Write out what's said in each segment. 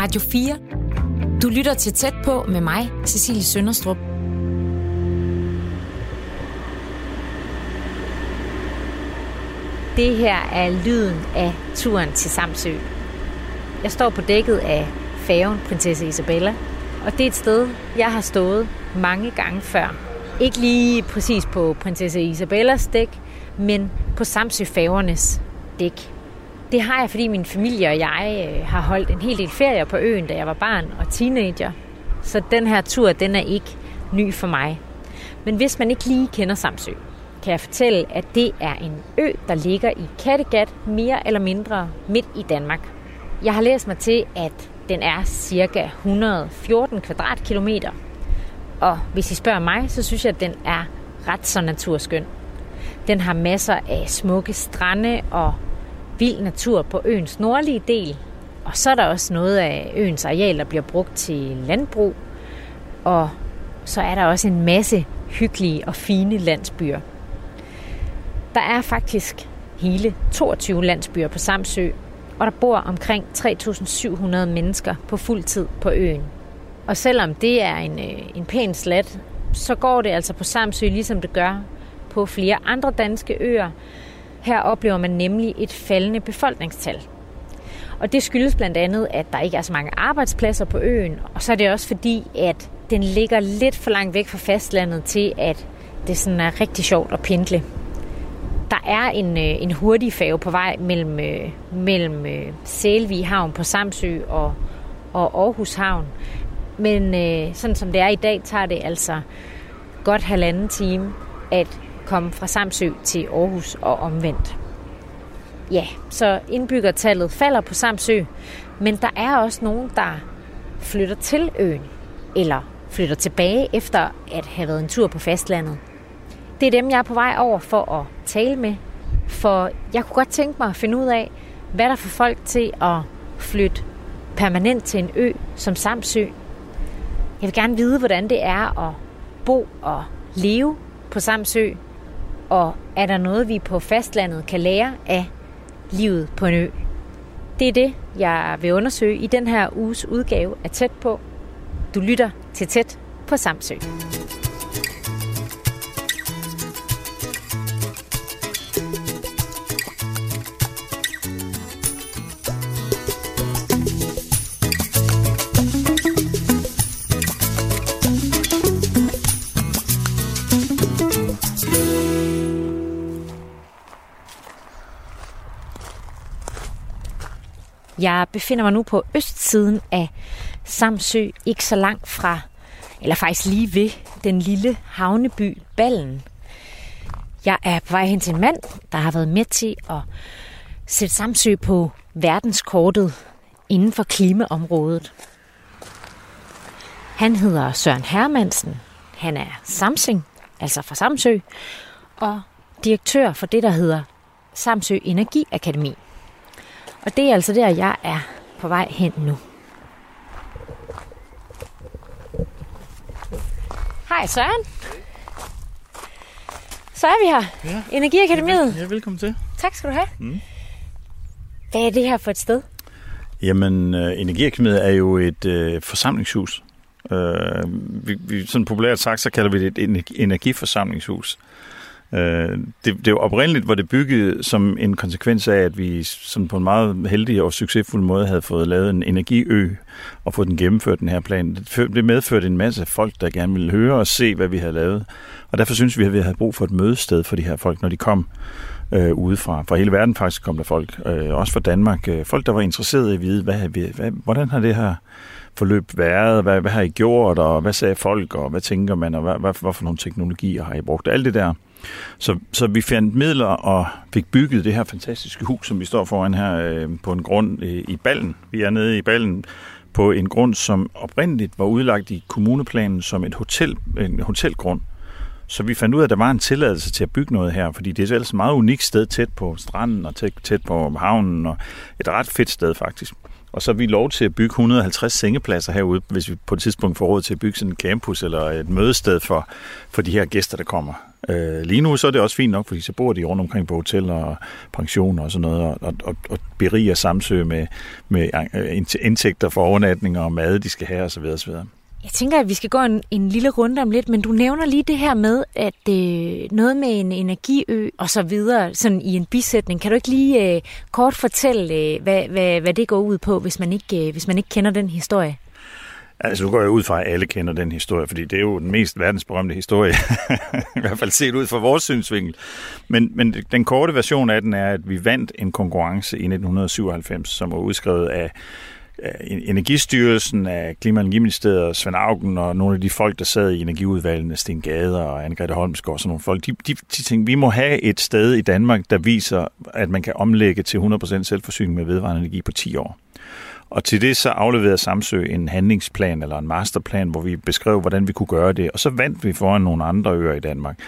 Radio 4. Du lytter til tæt på med mig, Cecilie Sønderstrup. Det her er lyden af turen til Samsø. Jeg står på dækket af færgen Prinsesse Isabella, og det er et sted, jeg har stået mange gange før. Ikke lige præcis på Prinsesse Isabellas dæk, men på Samsø færgernes dæk. Det har jeg, fordi min familie og jeg øh, har holdt en hel del ferier på øen, da jeg var barn og teenager. Så den her tur, den er ikke ny for mig. Men hvis man ikke lige kender Samsø, kan jeg fortælle, at det er en ø, der ligger i Kattegat, mere eller mindre midt i Danmark. Jeg har læst mig til, at den er cirka 114 kvadratkilometer. Og hvis I spørger mig, så synes jeg, at den er ret så naturskøn. Den har masser af smukke strande og vild natur på øens nordlige del. Og så er der også noget af øens areal, der bliver brugt til landbrug. Og så er der også en masse hyggelige og fine landsbyer. Der er faktisk hele 22 landsbyer på Samsø, og der bor omkring 3.700 mennesker på fuld tid på øen. Og selvom det er en, øh, en pæn slat, så går det altså på Samsø, ligesom det gør på flere andre danske øer. Her oplever man nemlig et faldende befolkningstal. Og det skyldes blandt andet, at der ikke er så mange arbejdspladser på øen, og så er det også fordi, at den ligger lidt for langt væk fra fastlandet til, at det sådan er rigtig sjovt at pendle. Der er en, øh, en hurtig færge på vej mellem, øh, mellem øh, Sælvig Havn på Samsø og, og Aarhus Havn. Men øh, sådan som det er i dag, tager det altså godt halvanden time at komme fra Samsø til Aarhus og omvendt. Ja, så indbyggertallet falder på Samsø, men der er også nogen, der flytter til øen, eller flytter tilbage efter at have været en tur på fastlandet. Det er dem, jeg er på vej over for at tale med, for jeg kunne godt tænke mig at finde ud af, hvad der får folk til at flytte permanent til en ø som Samsø. Jeg vil gerne vide, hvordan det er at bo og leve på Samsø, og er der noget, vi på fastlandet kan lære af livet på en ø? Det er det, jeg vil undersøge i den her uges udgave af Tæt på. Du lytter til Tæt på Samsø. Jeg befinder mig nu på østsiden af Samsø, ikke så langt fra, eller faktisk lige ved den lille havneby Ballen. Jeg er på vej hen til en mand, der har været med til at sætte Samsø på verdenskortet inden for klimaområdet. Han hedder Søren Hermansen. Han er Samsing, altså fra Samsø, og direktør for det, der hedder Samsø Energiakademi. Og det er altså der, jeg er på vej hen nu. Hej Søren. Så er vi her. Ja. Energiakademiet. Ja, velkommen til. Tak skal du have. Mm. Hvad er det her for et sted? Jamen, uh, Energiakademiet er jo et uh, forsamlingshus. Uh, vi, vi, sådan populært sagt, så kalder vi det et energi- energiforsamlingshus. Øh, det, det var oprindeligt, hvor det bygget som en konsekvens af, at vi sådan på en meget heldig og succesfuld måde havde fået lavet en energiø og fået den gennemført, den her plan. Det medførte en masse folk, der gerne ville høre og se, hvad vi havde lavet. Og derfor synes vi, at vi havde brug for et mødested for de her folk, når de kom øh, udefra. Fra hele verden faktisk kom der folk, øh, også fra Danmark. Øh, folk, der var interesserede i at vide, hvad, vi, hvad, hvordan har det her forløb været, hvad, hvad har I gjort, og hvad sagde folk, og hvad tænker man, og hvad, hvad, hvad for nogle teknologier har I brugt, alt det der. Så, så vi fandt midler og fik bygget det her fantastiske hus, som vi står foran her øh, på en grund øh, i Ballen. Vi er nede i Ballen på en grund, som oprindeligt var udlagt i kommuneplanen som et hotel, en hotelgrund. Så vi fandt ud af, at der var en tilladelse til at bygge noget her, fordi det er ellers et meget unikt sted tæt på stranden og tæt, tæt på havnen, og et ret fedt sted faktisk. Og så er vi lov til at bygge 150 sengepladser herude, hvis vi på et tidspunkt får råd til at bygge sådan en campus eller et mødested for, for de her gæster, der kommer. Øh, lige nu så er det også fint nok, fordi så bor de rundt omkring på hoteller og pensioner og sådan noget, og, og, og beriger Samsø med, med øh, indtægter for overnatninger og mad, de skal have osv. osv. Jeg tænker, at vi skal gå en, en lille runde om lidt, men du nævner lige det her med, at øh, noget med en energiø og så videre, sådan i en bisætning. Kan du ikke lige øh, kort fortælle, øh, hvad, hvad, hvad det går ud på, hvis man ikke, øh, hvis man ikke kender den historie? Altså, nu går jeg ud fra, at alle kender den historie, fordi det er jo den mest verdensberømte historie, i hvert fald set ud fra vores synsvinkel. Men, men den korte version af den er, at vi vandt en konkurrence i 1997, som var udskrevet af Energistyrelsen, af Klima- og Energiministeriet, Svend Augen og nogle af de folk, der sad i energiudvalgene, Sten Gader og Anne-Grethe Holmsgaard og sådan nogle folk, de, de, de tænkte, vi må have et sted i Danmark, der viser, at man kan omlægge til 100% selvforsyning med vedvarende energi på 10 år. Og til det så afleverede Samsø en handlingsplan eller en masterplan, hvor vi beskrev, hvordan vi kunne gøre det. Og så vandt vi foran nogle andre øer i Danmark.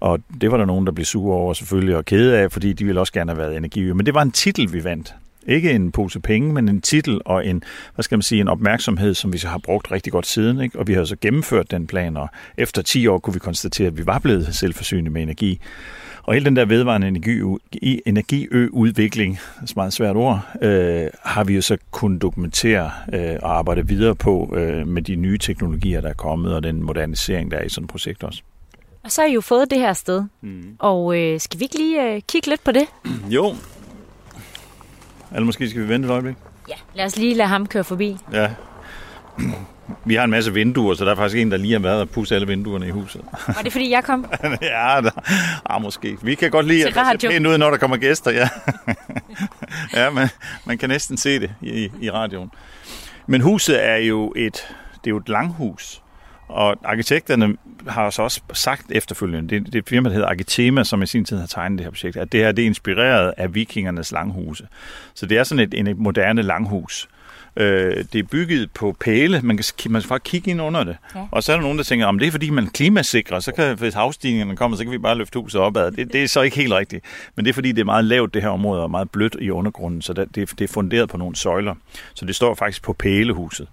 Og det var der nogen, der blev sure over selvfølgelig og kede af, fordi de ville også gerne have været energiøer. Men det var en titel, vi vandt. Ikke en pose penge, men en titel og en, hvad skal man sige, en opmærksomhed, som vi så har brugt rigtig godt siden. Ikke? Og vi har så gennemført den plan, og efter 10 år kunne vi konstatere, at vi var blevet selvforsynende med energi. Og hele den der vedvarende energi, energiøudvikling, det er et meget svært ord, øh, har vi jo så kunnet dokumentere øh, og arbejde videre på øh, med de nye teknologier, der er kommet, og den modernisering, der er i sådan et projekt også. Og så har I jo fået det her sted, mm. og øh, skal vi ikke lige øh, kigge lidt på det? Jo. Eller måske skal vi vente et øjeblik? Ja, lad os lige lade ham køre forbi. Ja. Vi har en masse vinduer, så der er faktisk en, der lige har været og pusset alle vinduerne i huset. Var det, fordi jeg kom? ja, der, ah, måske. Vi kan godt lide, at det ser pænt ud, når der kommer gæster. Ja, ja man, man kan næsten se det i, i radioen. Men huset er jo et, det er jo et langhus. Og arkitekterne har så også sagt efterfølgende, det, det firma, der hedder Arkitema, som i sin tid har tegnet det her projekt, at det her det er inspireret af vikingernes langhuse. Så det er sådan et, et moderne langhus. Øh, det er bygget på pæle. Man kan, man kan faktisk kigge ind under det. Ja. Og så er der nogen, der tænker, om det er fordi, man klimasikrer, så kan, hvis havstigningerne kommer, så kan vi bare løfte huset opad. Det, det er så ikke helt rigtigt. Men det er fordi, det er meget lavt, det her område, og meget blødt i undergrunden, så det, det er funderet på nogle søjler. Så det står faktisk på pælehuset.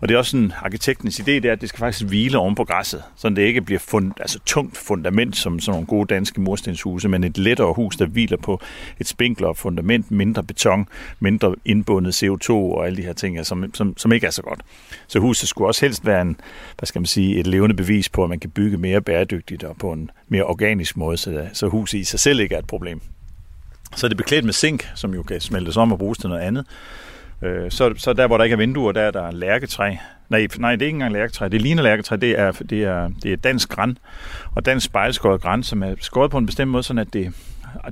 Og det er også sådan, arkitektens idé, det er, at det skal faktisk hvile oven på græsset, så det ikke bliver fund, altså tungt fundament, som sådan nogle gode danske murstenshuse, men et lettere hus, der hviler på et spinklere fundament, mindre beton, mindre indbundet CO2 og alle de her ting ting, som, som, som ikke er så godt. Så huset skulle også helst være en, hvad skal man sige, et levende bevis på, at man kan bygge mere bæredygtigt og på en mere organisk måde, så, så huset i sig selv ikke er et problem. Så er det beklædt med zink, som jo kan smeltes om og bruges til noget andet. Øh, så, så der, hvor der ikke er vinduer, der er der lærketræ. Nej, nej, det er ikke engang lærketræ. Det ligner lærketræ. Det er, det er, det er dansk græn. Og dansk spejlskåret græn, som er skåret på en bestemt måde, sådan at det,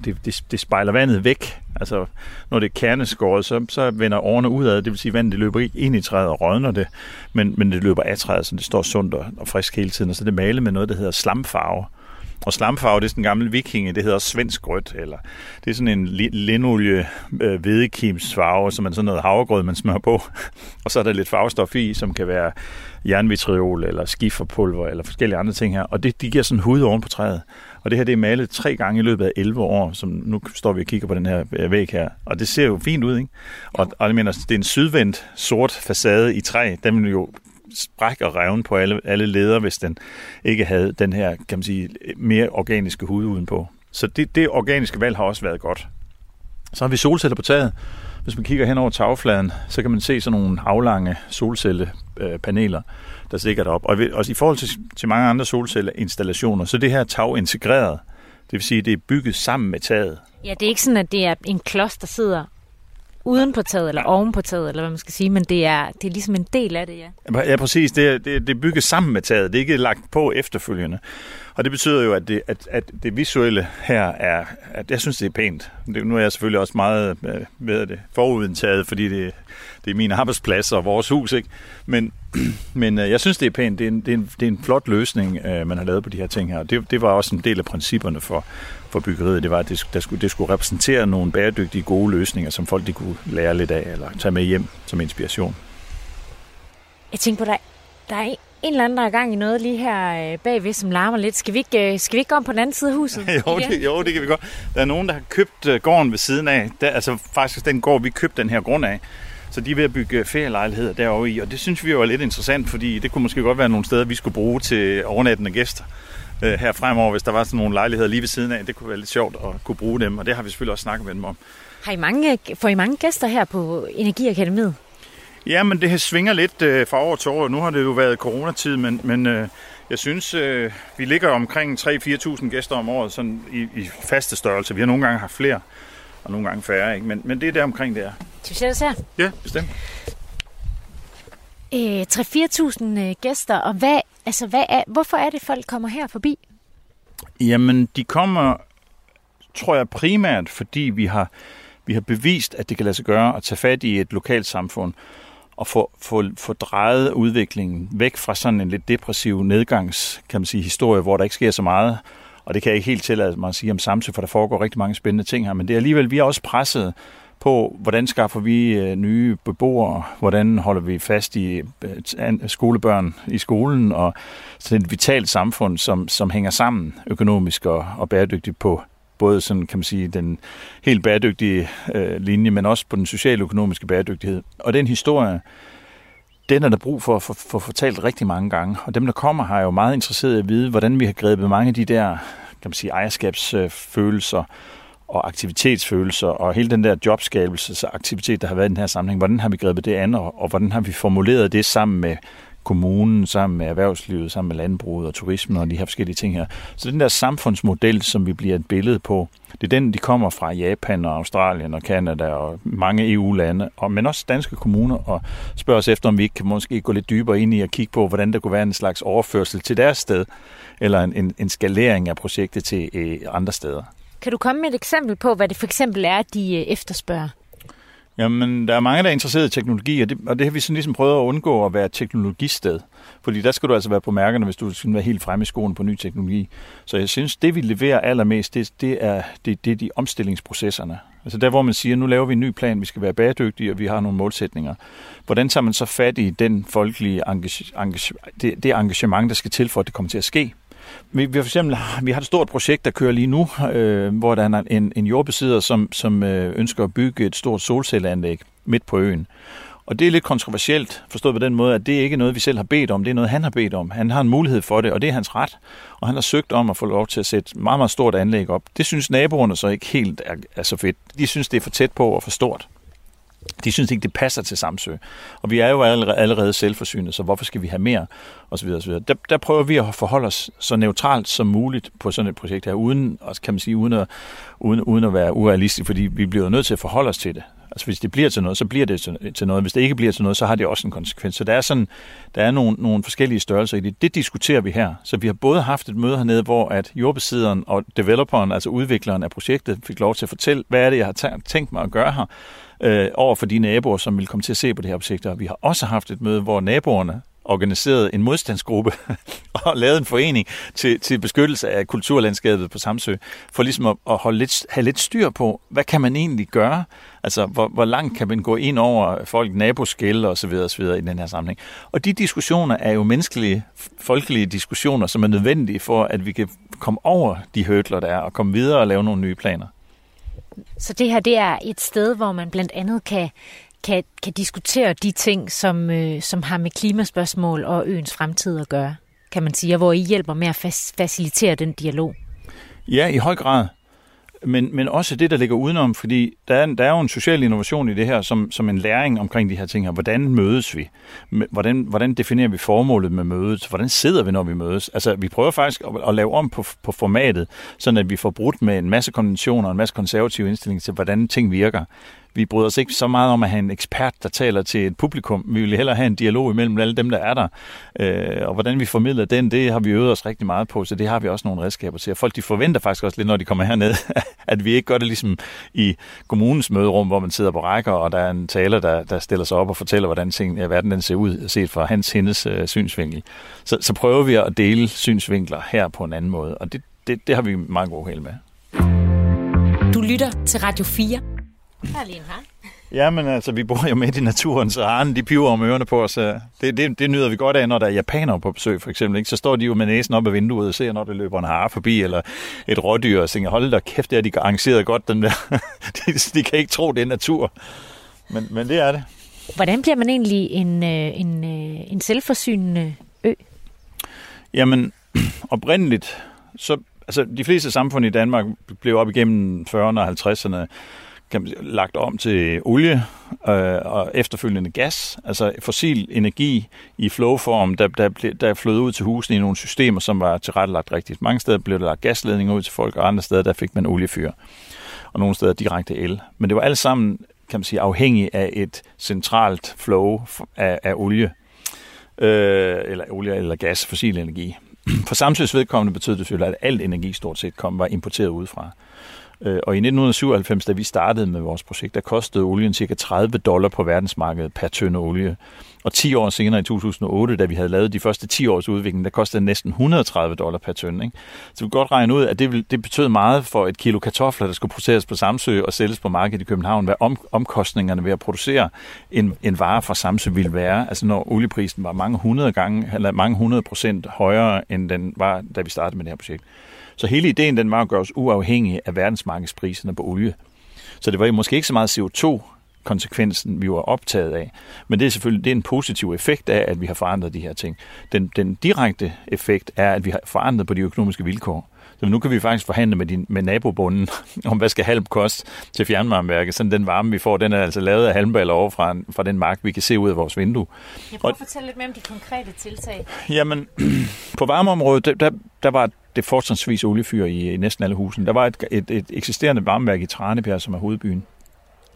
det, det, det spejler vandet væk. Altså, når det er kerneskåret, så, så vender årene udad. Det vil sige, at vandet det løber ikke ind i træet og rådner det, men, men det løber af træet, så det står sundt og, og frisk hele tiden. Og så er det malet med noget, der hedder slamfarve. Og slamfarve, det er sådan en gammel vikinge, det hedder svensk rødt, eller det er sådan en linolie øh, hvedekimsfarve, som er sådan noget havregrød, man smører på. og så er der lidt farvestof i, som kan være jernvitriol, eller skiferpulver, eller forskellige andre ting her. Og det, de giver sådan hud oven på træet. Og det her det er malet tre gange i løbet af 11 år, som nu står vi og kigger på den her øh, væg her. Og det ser jo fint ud, ikke? Og, og jeg mener, det er en sydvendt sort facade i træ. Den vil jo sprække og revne på alle, alle leder, hvis den ikke havde den her, kan man sige, mere organiske hud udenpå. Så det, det organiske valg har også været godt. Så har vi solceller på taget. Hvis man kigger hen over tagfladen, så kan man se sådan nogle aflange solcellepaneler, der ligger derop. Og også i forhold til, til mange andre solcelleinstallationer, så det her tag integreret. Det vil sige, at det er bygget sammen med taget. Ja, det er ikke sådan, at det er en klods, der sidder uden på taget, eller oven på taget, eller hvad man skal sige, men det er, det er ligesom en del af det, ja. Ja, præcis. Det er, det, det er bygget sammen med taget. Det er ikke lagt på efterfølgende. Og det betyder jo, at det, at, at det visuelle her er, at jeg synes, det er pænt. Det, nu er jeg selvfølgelig også meget øh, ved det, forudindtaget, fordi det, det er min arbejdsplads og vores hus, ikke? Men, men øh, jeg synes, det er pænt. Det er en, det er en, det er en flot løsning, øh, man har lavet på de her ting her. Det, det var også en del af principperne for, for byggeriet. Det var, at det, der skulle, det skulle repræsentere nogle bæredygtige, gode løsninger, som folk de kunne lære lidt af, eller tage med hjem som inspiration. Jeg tænker på, der, der er en eller anden, der er gang i noget lige her øh, bagved, som larmer lidt. Skal vi ikke, øh, skal vi ikke gå om på den anden side af huset? jo, det, jo, det kan vi godt. Der er nogen, der har købt gården ved siden af. Der, altså faktisk den gård, vi købte den her grund af Så de er ved at bygge ferielejligheder derovre i, og det synes vi jo er lidt interessant, fordi det kunne måske godt være nogle steder, vi skulle bruge til overnattende gæster øh, her fremover, hvis der var sådan nogle lejligheder lige ved siden af. Det kunne være lidt sjovt at kunne bruge dem, og det har vi selvfølgelig også snakket med dem om. Har I mange, får I mange gæster her på Energiakademiet? Ja, men det svinger lidt øh, fra år til år. Nu har det jo været coronatid, men, men øh, jeg synes, øh, vi ligger omkring 3-4.000 gæster om året sådan i, i faste størrelse. Vi har nogle gange haft flere, og nogle gange færre, ikke? Men, men det er der omkring der. Skal vi sætte os her? Ja, bestemt. Øh, 3-4.000 øh, gæster, og hvad, altså, hvad er, hvorfor er det, folk kommer her forbi? Jamen, de kommer, tror jeg, primært, fordi vi har, vi har bevist, at det kan lade sig gøre at tage fat i et lokalt samfund at få, få, få drejet udviklingen væk fra sådan en lidt depressiv nedgangs, kan man sige, historie, hvor der ikke sker så meget. Og det kan jeg ikke helt tillade mig at sige om Samsø, for der foregår rigtig mange spændende ting her. Men det er alligevel, vi er også presset på, hvordan skaffer vi øh, nye beboere, hvordan holder vi fast i øh, skolebørn i skolen, og sådan et vitalt samfund, som, som hænger sammen økonomisk og, og bæredygtigt på både sådan, kan man sige, den helt bæredygtige øh, linje, men også på den socialøkonomiske bæredygtighed. Og den historie, den er der brug for at få for, for fortalt rigtig mange gange. Og dem, der kommer, har jo meget interesseret i at vide, hvordan vi har grebet mange af de der, kan man sige, ejerskabsfølelser og aktivitetsfølelser og hele den der jobskabelsesaktivitet, der har været i den her sammenhæng, hvordan har vi grebet det an, og, og hvordan har vi formuleret det sammen med kommunen, sammen med erhvervslivet, sammen med landbruget og turismen og de her forskellige ting her. Så den der samfundsmodel, som vi bliver et billede på, det er den, de kommer fra Japan og Australien og Kanada og mange EU-lande, og, men også danske kommuner, og spørger os efter, om vi ikke kan måske gå lidt dybere ind i at kigge på, hvordan der kunne være en slags overførsel til deres sted, eller en, en, en skalering af projektet til øh, andre steder. Kan du komme med et eksempel på, hvad det for eksempel er, de øh, efterspørger? Jamen, der er mange, der er interesseret i teknologi, og det, og det har vi sådan ligesom prøvet at undgå at være et teknologisted. Fordi der skal du altså være på mærkerne, hvis du skal være helt fremme i skoen på ny teknologi. Så jeg synes, det vi leverer allermest, det, det, er, det, det er de omstillingsprocesserne. Altså der, hvor man siger, nu laver vi en ny plan, vi skal være bæredygtige, og vi har nogle målsætninger. Hvordan tager man så fat i den folkelige engage, engage, det, det engagement, der skal til for, at det kommer til at ske? Vi, vi, for eksempel, vi har et stort projekt, der kører lige nu, øh, hvor der er en, en jordbesidder, som, som øh, ønsker at bygge et stort solcelleanlæg midt på øen. Og det er lidt kontroversielt, forstået på den måde, at det ikke er noget, vi selv har bedt om, det er noget, han har bedt om. Han har en mulighed for det, og det er hans ret. Og han har søgt om at få lov til at sætte meget, meget stort anlæg op. Det synes naboerne så ikke helt er, er så fedt. De synes, det er for tæt på og for stort. De synes ikke, det passer til Samsø. Og vi er jo allerede selvforsynet, så hvorfor skal vi have mere? Og så videre, og så videre. Der, der prøver vi at forholde os så neutralt som muligt på sådan et projekt her, uden, kan man sige, uden at, uden, uden at være urealistisk, fordi vi bliver nødt til at forholde os til det. Altså hvis det bliver til noget, så bliver det til noget. Hvis det ikke bliver til noget, så har det også en konsekvens. Så der er, sådan, der er nogle, nogle forskellige størrelser i det. Det diskuterer vi her. Så vi har både haft et møde hernede, hvor at jordbesidderen og developeren, altså udvikleren af projektet, fik lov til at fortælle, hvad er det, jeg har tænkt mig at gøre her øh, over for de naboer, som vil komme til at se på det her projekt. Og vi har også haft et møde, hvor naboerne organiseret en modstandsgruppe og lavet en forening til, til beskyttelse af kulturlandskabet på Samsø, for ligesom at, at holde lidt, have lidt styr på, hvad kan man egentlig gøre? Altså, hvor, hvor langt kan man gå ind over folk, naboskæld og så videre, og så videre i den her sammenhæng. Og de diskussioner er jo menneskelige, folkelige diskussioner, som er nødvendige for, at vi kan komme over de hødler, der er, og komme videre og lave nogle nye planer. Så det her, det er et sted, hvor man blandt andet kan, kan, kan diskutere de ting, som, øh, som har med klimaspørgsmål og øens fremtid at gøre, kan man sige, og hvor I hjælper med at facilitere den dialog. Ja, i høj grad men, men også det, der ligger udenom, fordi der er, der er jo en social innovation i det her, som, som en læring omkring de her ting her. Hvordan mødes vi? Hvordan, hvordan definerer vi formålet med mødet? Hvordan sidder vi, når vi mødes? Altså, vi prøver faktisk at, at lave om på, på formatet, sådan at vi får brudt med en masse konventioner og en masse konservative indstillinger til, hvordan ting virker vi bryder os ikke så meget om at have en ekspert, der taler til et publikum. Vi vil hellere have en dialog imellem alle dem, der er der. Øh, og hvordan vi formidler den, det har vi øvet os rigtig meget på, så det har vi også nogle redskaber til. Og folk de forventer faktisk også lidt, når de kommer herned, at vi ikke gør det ligesom i kommunens møderum, hvor man sidder på rækker, og der er en taler, der, der stiller sig op og fortæller, hvordan ting, ja, verden den ser ud, set fra hans hendes øh, synsvinkel. Så, så prøver vi at dele synsvinkler her på en anden måde, og det, det, det har vi meget god held med. Du lytter til Radio 4 her er lige en hare. Ja, men altså, vi bor jo midt i naturen, så harerne, de piver om ørerne på os. Det, det, det nyder vi godt af, når der er japanere på besøg, for eksempel. Ikke? Så står de jo med næsen op ad vinduet og ser, når der løber en hare forbi, eller et rådyr, og tænker, hold da kæft, det er de arrangeret godt, den der. de, de kan ikke tro, det er natur. Men, men det er det. Hvordan bliver man egentlig en, øh, en, øh, en selvforsynende ø? Jamen, oprindeligt, så altså, de fleste samfund i Danmark blev op igennem 40'erne og 50'erne kan man sige, lagt om til olie øh, og efterfølgende gas, altså fossil energi i flowform, der, der, der, der flød ud til husene i nogle systemer, som var tilrettelagt rigtigt. Mange steder blev der lagt gasledninger ud til folk, og andre steder der fik man oliefyr, og nogle steder direkte el. Men det var alt sammen kan man sige, afhængig af et centralt flow af, af olie, øh, eller olie eller gas, fossil energi. For samtidig vedkommende betød det selvfølgelig, at alt energi stort set kom, var importeret udefra. Øh, og i 1997, da vi startede med vores projekt, der kostede olien cirka 30 dollar på verdensmarkedet per tønde olie. Og 10 år senere i 2008, da vi havde lavet de første 10 års udvikling, der kostede det næsten 130 dollar per tønde. Ikke? Så vi kan godt regne ud, at det, det betød meget for et kilo kartofler, der skulle produceres på Samsø og sælges på markedet i København, hvad om, omkostningerne ved at producere en, en vare fra Samsø ville være. Altså når olieprisen var mange hundrede gange, eller mange hundrede procent højere, end den var, da vi startede med det her projekt. Så hele ideen den var at gøre os uafhængige af verdensmarkedspriserne på olie. Så det var måske ikke så meget CO2 konsekvensen, vi var optaget af. Men det er selvfølgelig det er en positiv effekt af, at vi har forandret de her ting. Den, den direkte effekt er, at vi har forandret på de økonomiske vilkår. Så nu kan vi faktisk forhandle med, din, med nabobunden om, hvad skal halm koste til fjernvarmeværket. Sådan den varme, vi får, den er altså lavet af halmballer over fra, fra den mark, vi kan se ud af vores vindue. Jeg prøver at fortælle lidt mere om de konkrete tiltag. Jamen, på varmeområdet, der, der, der var det fortrinsvis oliefyr i, i næsten alle husene. Der var et, et, et eksisterende varmeværk i Tranebjerg, som er hovedbyen.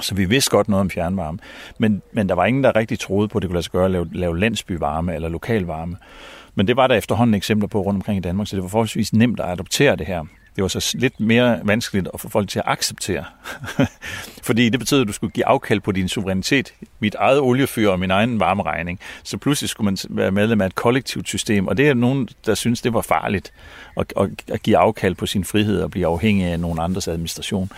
Så vi vidste godt noget om fjernvarme. Men, men der var ingen, der rigtig troede på, at det kunne lade sig gøre at lave, lave landsbyvarme eller lokalvarme. Men det var der efterhånden eksempler på rundt omkring i Danmark, så det var forholdsvis nemt at adoptere det her. Det var så lidt mere vanskeligt at få folk til at acceptere. Fordi det betød, at du skulle give afkald på din suverænitet. Mit eget oliefyr og min egen varmeregning. Så pludselig skulle man være medlem af et kollektivt system. Og det er nogen, der synes, det var farligt at, at give afkald på sin frihed og blive afhængig af nogen andres administration.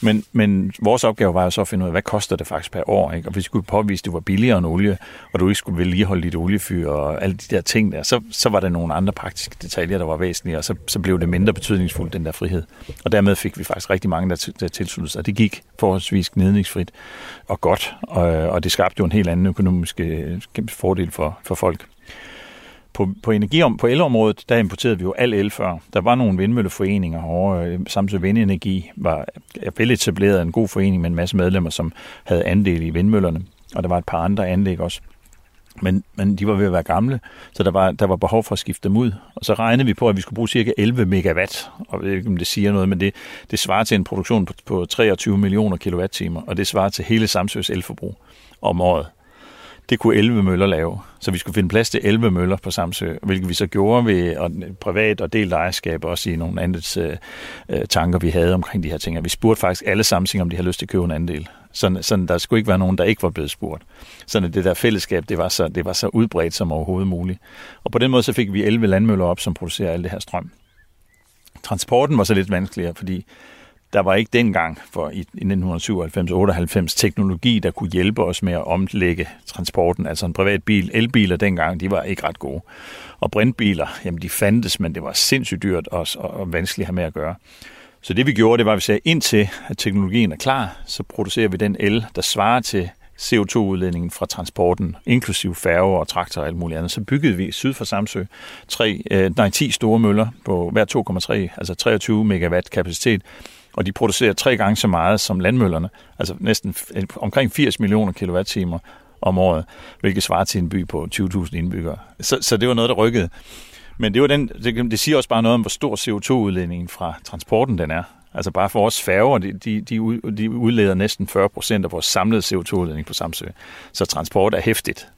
Men, men vores opgave var jo så at finde ud af, hvad koster det faktisk per år? Ikke? Og hvis vi skulle påvise, at det var billigere end olie, og du ikke skulle vedligeholde dit oliefyr og alle de der ting der, så, så var der nogle andre praktiske detaljer, der var væsentlige, og så, så blev det mindre betydningsfuldt, den der frihed. Og dermed fik vi faktisk rigtig mange, der, der tilsluttede sig. Det gik forholdsvis gnidningsfrit og godt, og, og det skabte jo en helt anden økonomisk øh, fordel for, for folk på, på, energi, på elområdet, der importerede vi jo al el før. Der var nogle vindmølleforeninger herovre. Øh, Samtidig Vindenergi var veletableret en god forening med en masse medlemmer, som havde andel i vindmøllerne. Og der var et par andre anlæg også. Men, men de var ved at være gamle, så der var, der var behov for at skifte dem ud. Og så regnede vi på, at vi skulle bruge cirka 11 megawatt. Og jeg ved ikke, om det siger noget, men det, det svarer til en produktion på, på 23 millioner kilowattimer, og det svarer til hele Samsøs elforbrug om året det kunne 11 møller lave. Så vi skulle finde plads til 11 møller på Samsø, hvilket vi så gjorde ved og privat og delt ejerskab, også i nogle andres øh, øh, tanker, vi havde omkring de her ting. Vi spurgte faktisk alle Samsung, om de havde lyst til at købe en andel. Sådan, sådan der skulle ikke være nogen, der ikke var blevet spurgt. Sådan det der fællesskab, det var, så, det var så udbredt som overhovedet muligt. Og på den måde så fik vi 11 landmøller op, som producerer alt det her strøm. Transporten var så lidt vanskeligere, fordi der var ikke dengang for i 1997-98 teknologi, der kunne hjælpe os med at omlægge transporten. Altså en privat bil, elbiler dengang, de var ikke ret gode. Og brintbiler, jamen de fandtes, men det var sindssygt dyrt og, og vanskeligt at have med at gøre. Så det vi gjorde, det var, at vi sagde, indtil at teknologien er klar, så producerer vi den el, der svarer til CO2-udledningen fra transporten, inklusiv færger og traktorer og alt muligt andet. Så byggede vi syd for Samsø tre, øh, nej, 10 store møller på hver 2,3, altså 23 megawatt kapacitet, og de producerer tre gange så meget som landmøllerne, altså næsten omkring 80 millioner kilowattimer om året, hvilket svarer til en by på 20.000 indbyggere. Så, så det var noget, der rykkede. Men det, var den, det, det siger også bare noget om, hvor stor CO2-udledningen fra transporten den er. Altså bare for vores færger, de, de, de udleder næsten 40 procent af vores samlede CO2-udledning på Samsø. Så transport er hæftigt.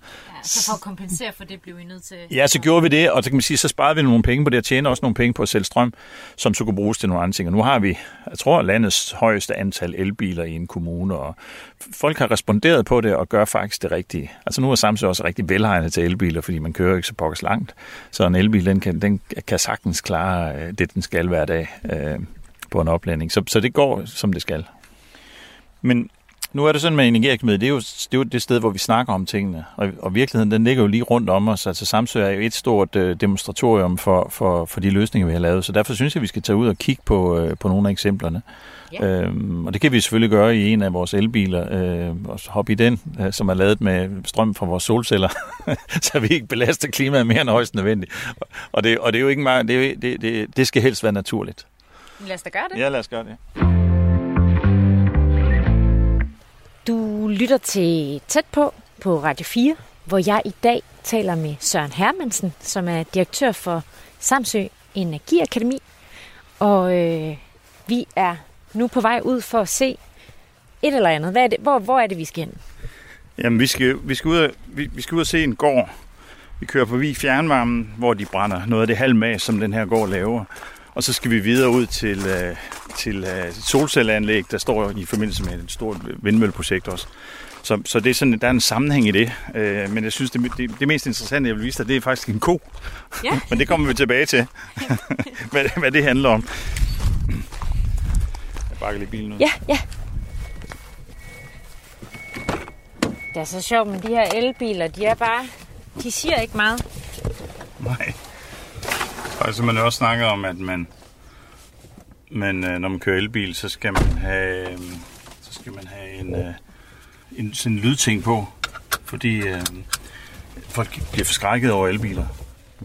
Så for at kompensere for det, blev vi nødt til... Ja, så gjorde vi det, og så kan man sige, så sparede vi nogle penge på det, og tjener også nogle penge på at sælge strøm, som så kunne bruges til nogle andre ting. Og nu har vi, jeg tror, landets højeste antal elbiler i en kommune, og folk har responderet på det og gør faktisk det rigtige. Altså nu er Samsø også rigtig velhegnet til elbiler, fordi man kører ikke så pokkes langt. Så en elbil, den kan, den kan sagtens klare øh, det, den skal hver dag øh, på en opladning. Så, så det går, som det skal. Men Nu er det sådan med energiakademiet, det er, jo, det er jo det sted, hvor vi snakker om tingene, og, og virkeligheden den ligger jo lige rundt om os. Altså Samsø er jo et stort øh, demonstratorium for, for, for de løsninger, vi har lavet, så derfor synes jeg, vi skal tage ud og kigge på, øh, på nogle af eksemplerne. Ja. Øhm, og det kan vi selvfølgelig gøre i en af vores elbiler, øh, og hoppe i den, øh, som er lavet med strøm fra vores solceller, så vi ikke belaster klimaet mere end højst nødvendigt. Og det, og det er jo ikke meget, det, det, det, det skal helst være naturligt. Lad os da gøre det. Ja, lad os gøre det. Du lytter til Tæt på på Radio 4, hvor jeg i dag taler med Søren Hermansen, som er direktør for Samsø Energiakademi. Og øh, vi er nu på vej ud for at se et eller andet. Hvad er det? Hvor, hvor er det, vi skal hen? Jamen, vi skal, vi, skal ud og, vi, vi skal ud og se en gård. Vi kører forbi fjernvarmen, hvor de brænder noget af det halm af, som den her gård laver. Og så skal vi videre ud til, uh, til uh, et solcelleanlæg, der står i forbindelse med et stort vindmølleprojekt også. Så, så det er sådan, der er en sammenhæng i det. Uh, men jeg synes, det, det, det mest interessante, jeg vil vise dig, det er faktisk en ko. Ja. men det kommer vi tilbage til, hvad, hvad det handler om. Jeg bakker lige bilen ud. Ja, ja. Det er så sjovt med de her elbiler. De er bare... De siger ikke meget. Nej. Og så man også snakket om, at man, man, øh, når man kører elbil, så skal man have, øh, så skal man have en, øh, en sådan en lydting på, fordi øh, folk bliver forskrækket over elbiler.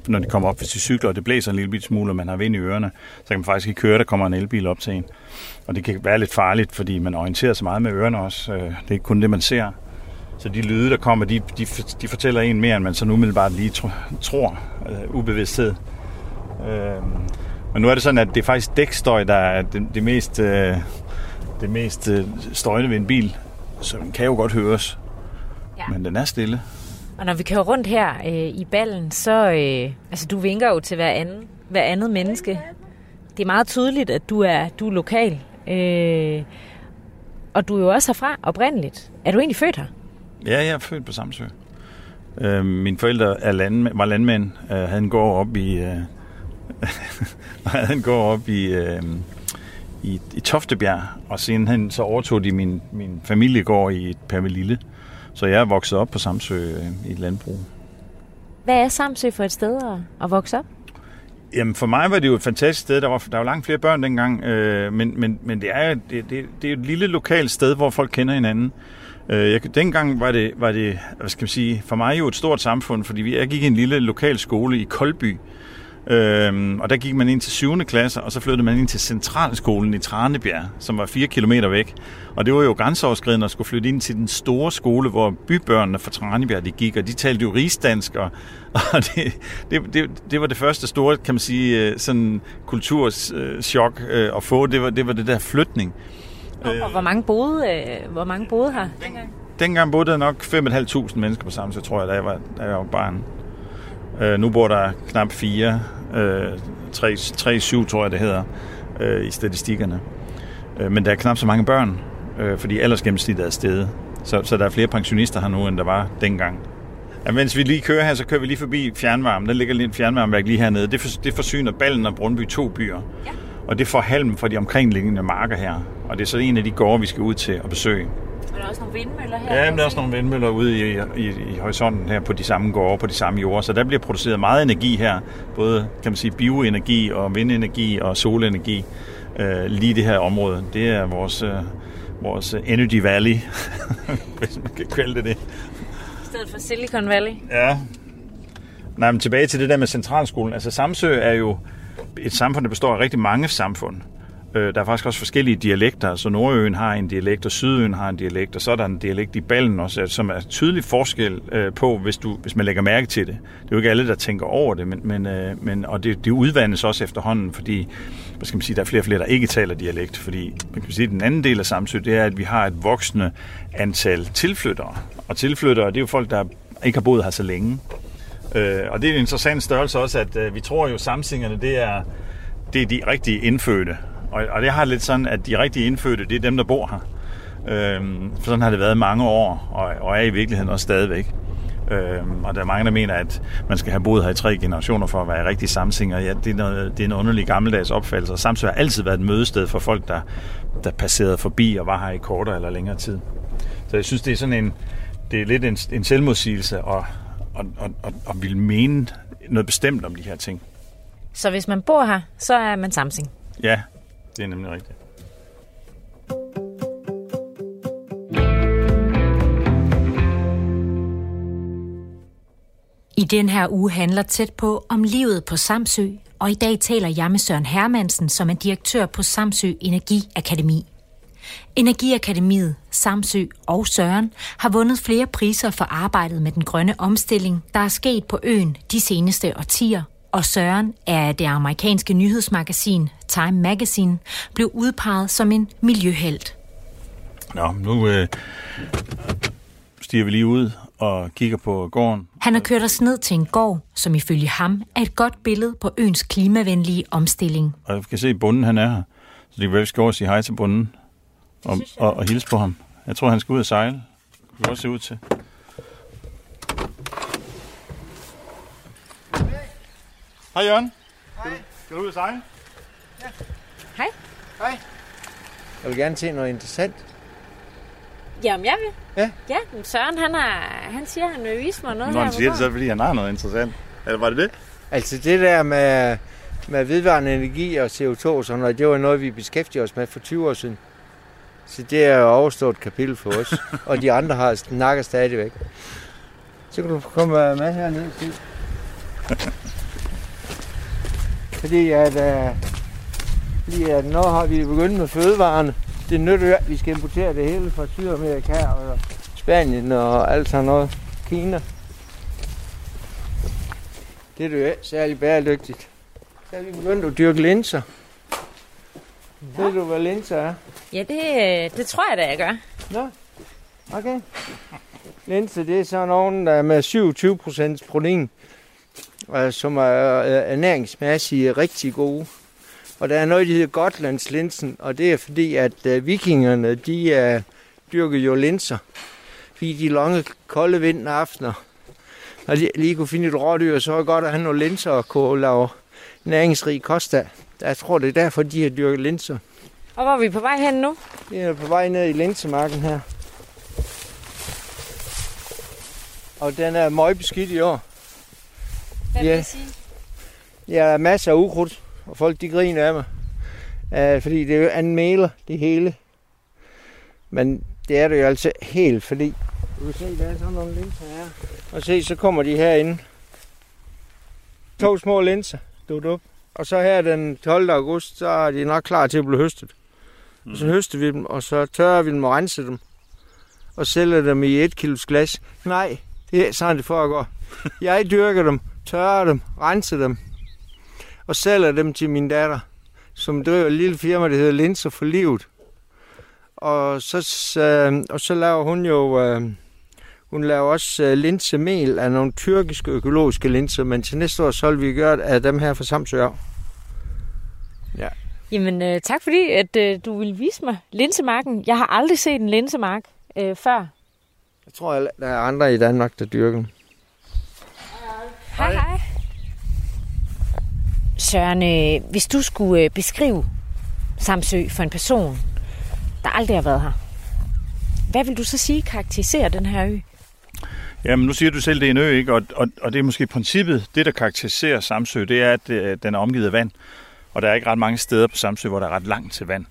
Når de kommer op, hvis de cykler, og det blæser en lille smule, og man har vind i ørerne, så kan man faktisk ikke høre, der kommer en elbil op til en. Og det kan være lidt farligt, fordi man orienterer sig meget med ørerne også. Øh, det er ikke kun det, man ser. Så de lyde, der kommer, de, de, de fortæller en mere, end man så umiddelbart lige tro, tror, uh, ubevidsthed. Øh, men nu er det sådan, at det er faktisk dækstøj, der er det, det mest, øh, det mest øh, støjende ved en bil. Så den kan jo godt høres, ja. men den er stille. Og når vi kører rundt her øh, i ballen, så øh, altså, du vinker jo til hver, anden, hver andet menneske. Det er meget tydeligt, at du er, du er lokal. Øh, og du er jo også herfra oprindeligt. Er du egentlig født her? Ja, jeg er født på Samsø. Øh, mine forældre er landmænd, var landmænd. Øh, havde en gård op i, øh, han går op i, øh, i, i Toftebjerg, og han så overtog de min, min familiegård i Permelille. Så jeg er vokset op på Samsø øh, i et landbrug. Hvad er Samsø for et sted at, at vokse op? Jamen for mig var det jo et fantastisk sted. Der var, der var langt flere børn dengang, øh, men, men, men det er det, det, det er et lille lokalt sted, hvor folk kender hinanden. Øh, jeg, dengang var det, var det, hvad skal man sige, for mig jo et stort samfund, fordi jeg gik i en lille lokal skole i Koldby, Øhm, og der gik man ind til 7. klasse, og så flyttede man ind til Centralskolen i Tranebjerg, som var 4 km væk. Og det var jo grænseoverskridende at skulle flytte ind til den store skole, hvor bybørnene fra Tranebjerg de gik, og de talte jo rigsdansk, og, og det, det, det, det var det første store, kan man sige, øh, sådan kulturschok øh, at få. Det var, det var det der flytning. Og, og hvor mange boede, øh, hvor mange boede her dengang? Dengang boede der nok 5.500 mennesker på Samsø, tror jeg, da jeg var, da jeg var barn. Øh, nu bor der knap fire, øh, 3-7 tror jeg det hedder, øh, i statistikkerne. Øh, men der er knap så mange børn, øh, fordi aldersgennemsnittet er steget. Så, så der er flere pensionister her nu, end der var dengang. Ja, mens vi lige kører her, så kører vi lige forbi fjernvarmen. Der ligger lige en fjernvarmeværk lige hernede. Det, for, det forsyner Ballen og Brundby to byer. Ja. Og det får halm fra de omkringliggende marker her. Og det er så en af de gårde, vi skal ud til at besøge. Er der også nogle vindmøller her? Ja, men der er også nogle vindmøller ude i, i, i horisonten her på de samme gårde, på de samme jorder. Så der bliver produceret meget energi her. Både kan man sige, bioenergi og vindenergi og solenergi øh, lige det her område. Det er vores, øh, vores Energy Valley, hvis man kan kalde det det. I stedet for Silicon Valley? Ja. Nej, men tilbage til det der med centralskolen. Altså Samsø er jo et samfund, der består af rigtig mange samfund. Øh, der er faktisk også forskellige dialekter, så Nordøen har en dialekt, og Sydøen har en dialekt, og så er der en dialekt i Ballen også, altså, som er tydelig forskel øh, på, hvis, du, hvis man lægger mærke til det. Det er jo ikke alle, der tænker over det, men, men, øh, men, og det, det udvandes også efterhånden, fordi hvad skal man sige, der er flere og flere, der ikke taler dialekt, fordi man kan sige, at den anden del af Samsø, det er, at vi har et voksende antal tilflyttere. Og tilflyttere, det er jo folk, der ikke har boet her så længe. Øh, og det er en interessant størrelse også, at øh, vi tror jo, at samsingerne, det er, det er de rigtige indfødte. Og, og det har lidt sådan, at de rigtige indfødte, det er dem, der bor her. Øhm, for sådan har det været mange år, og, og er i virkeligheden også stadigvæk. Øhm, og der er mange, der mener, at man skal have boet her i tre generationer for at være rigtig samsinger. Ja, det er, noget, det er en underlig gammeldags opfattelse. Og samtidig har altid været et mødested for folk, der, der passerede forbi og var her i kortere eller længere tid. Så jeg synes, det er sådan en, det er lidt en, en selvmodsigelse at, at, at, at, at ville mene noget bestemt om de her ting. Så hvis man bor her, så er man Samsing. Ja, det er nemlig rigtigt. I den her uge handler tæt på om livet på Samsø, og i dag taler jeg med Søren Hermansen, som er direktør på Samsø Energiakademi. Energiakademiet, Samsø og Søren har vundet flere priser for arbejdet med den grønne omstilling, der er sket på øen de seneste årtier. Og Søren er det amerikanske nyhedsmagasin Time Magazine blev udpeget som en miljøhelt. Nå, nu øh, stiger vi lige ud og kigger på gården. Han har kørt os ned til en gård, som ifølge ham er et godt billede på øens klimavenlige omstilling. Og jeg kan se, at bunden han er her. Så det kan være, vi skal over og sige hej til bunden og, og, og hilse på ham. Jeg tror, han skal ud og sejle. Det kan også se ud til. Hej Jørgen. Hej. Skal du ud og sejle? Hej. Hej. Jeg vil gerne se noget interessant. Jamen, jeg vil. Ja. Ja, men Søren, han, er, han siger, han vil vise mig noget Når han siger det, så er det, fordi han har noget interessant. Eller var det det? Altså det der med, med vedvarende energi og CO2 og sådan noget, det var noget, vi beskæftigede os med for 20 år siden. Så det er jo overstået kapitel for os. og de andre har snakker stadigvæk. Så kan du komme med herned. Fordi at, uh, fordi at nu har vi begyndt med fødevarene. Det nytter jo, at vi skal importere det hele fra Sydamerika og Spanien og alt sådan noget. Kina. Det er jo ikke særlig bæredygtigt. Så er vi begyndt at dyrke linser. Ja. Ved du, hvad linser er? Ja, det, øh, det tror jeg da, jeg gør. Nå, okay. Linser, det er sådan nogen, der er med 27% protein, øh, som er øh, ernæringsmæssigt rigtig gode. Og der er noget, der hedder Gotlandslinsen, og det er fordi, at øh, vikingerne, de øh, dyrker jo linser. Fordi de lange, kolde vinteraftener, når de lige kunne finde et rådyr, så er det godt at have nogle linser og kunne lave næringsrig kost af. Jeg tror, det er derfor, de har dyrket linser. Og hvor er vi på vej hen nu? Det er på vej ned i linsemarken her. Og den er meget beskidt i år. Hvad Ja. vil det sige? Ja, der er masser af ukrudt, og folk de griner af mig. Uh, fordi det er jo anden meler, det hele. Men det er det jo altså helt, fordi... Du kan se, der er sådan nogle linser her. Og se, så kommer de herinde. To små linser, du du. Og så her den 12. august, så er de nok klar til at blive høstet. Og så høster vi dem, og så tørrer vi dem og renser dem. Og sælger dem i et kilos glas. Nej, det er sådan, det foregår. Jeg dyrker dem, tørrer dem, renser dem, og sælger dem til min datter, som driver et lille firma, der hedder Linser for Livet. Og så, øh, og så laver hun jo, øh, hun laver også øh, linsemel af nogle tyrkiske økologiske linser, men til næste år så vil vi gøre det af dem her fra Samsø. Jamen, øh, tak fordi, at øh, du vil vise mig linsemarken. Jeg har aldrig set en linsemark øh, før. Jeg tror, at der er andre i Danmark, der dyrker dem. Hej, hej. Søren, øh, hvis du skulle øh, beskrive Samsø for en person, der aldrig har været her, hvad vil du så sige karakteriserer den her ø? Jamen, nu siger du selv, det er en ø, ikke? Og, og, og det er måske princippet, det der karakteriserer Samsø, det er, at øh, den er omgivet af vand. Og der er ikke ret mange steder på Samsø, hvor der er ret langt til vand.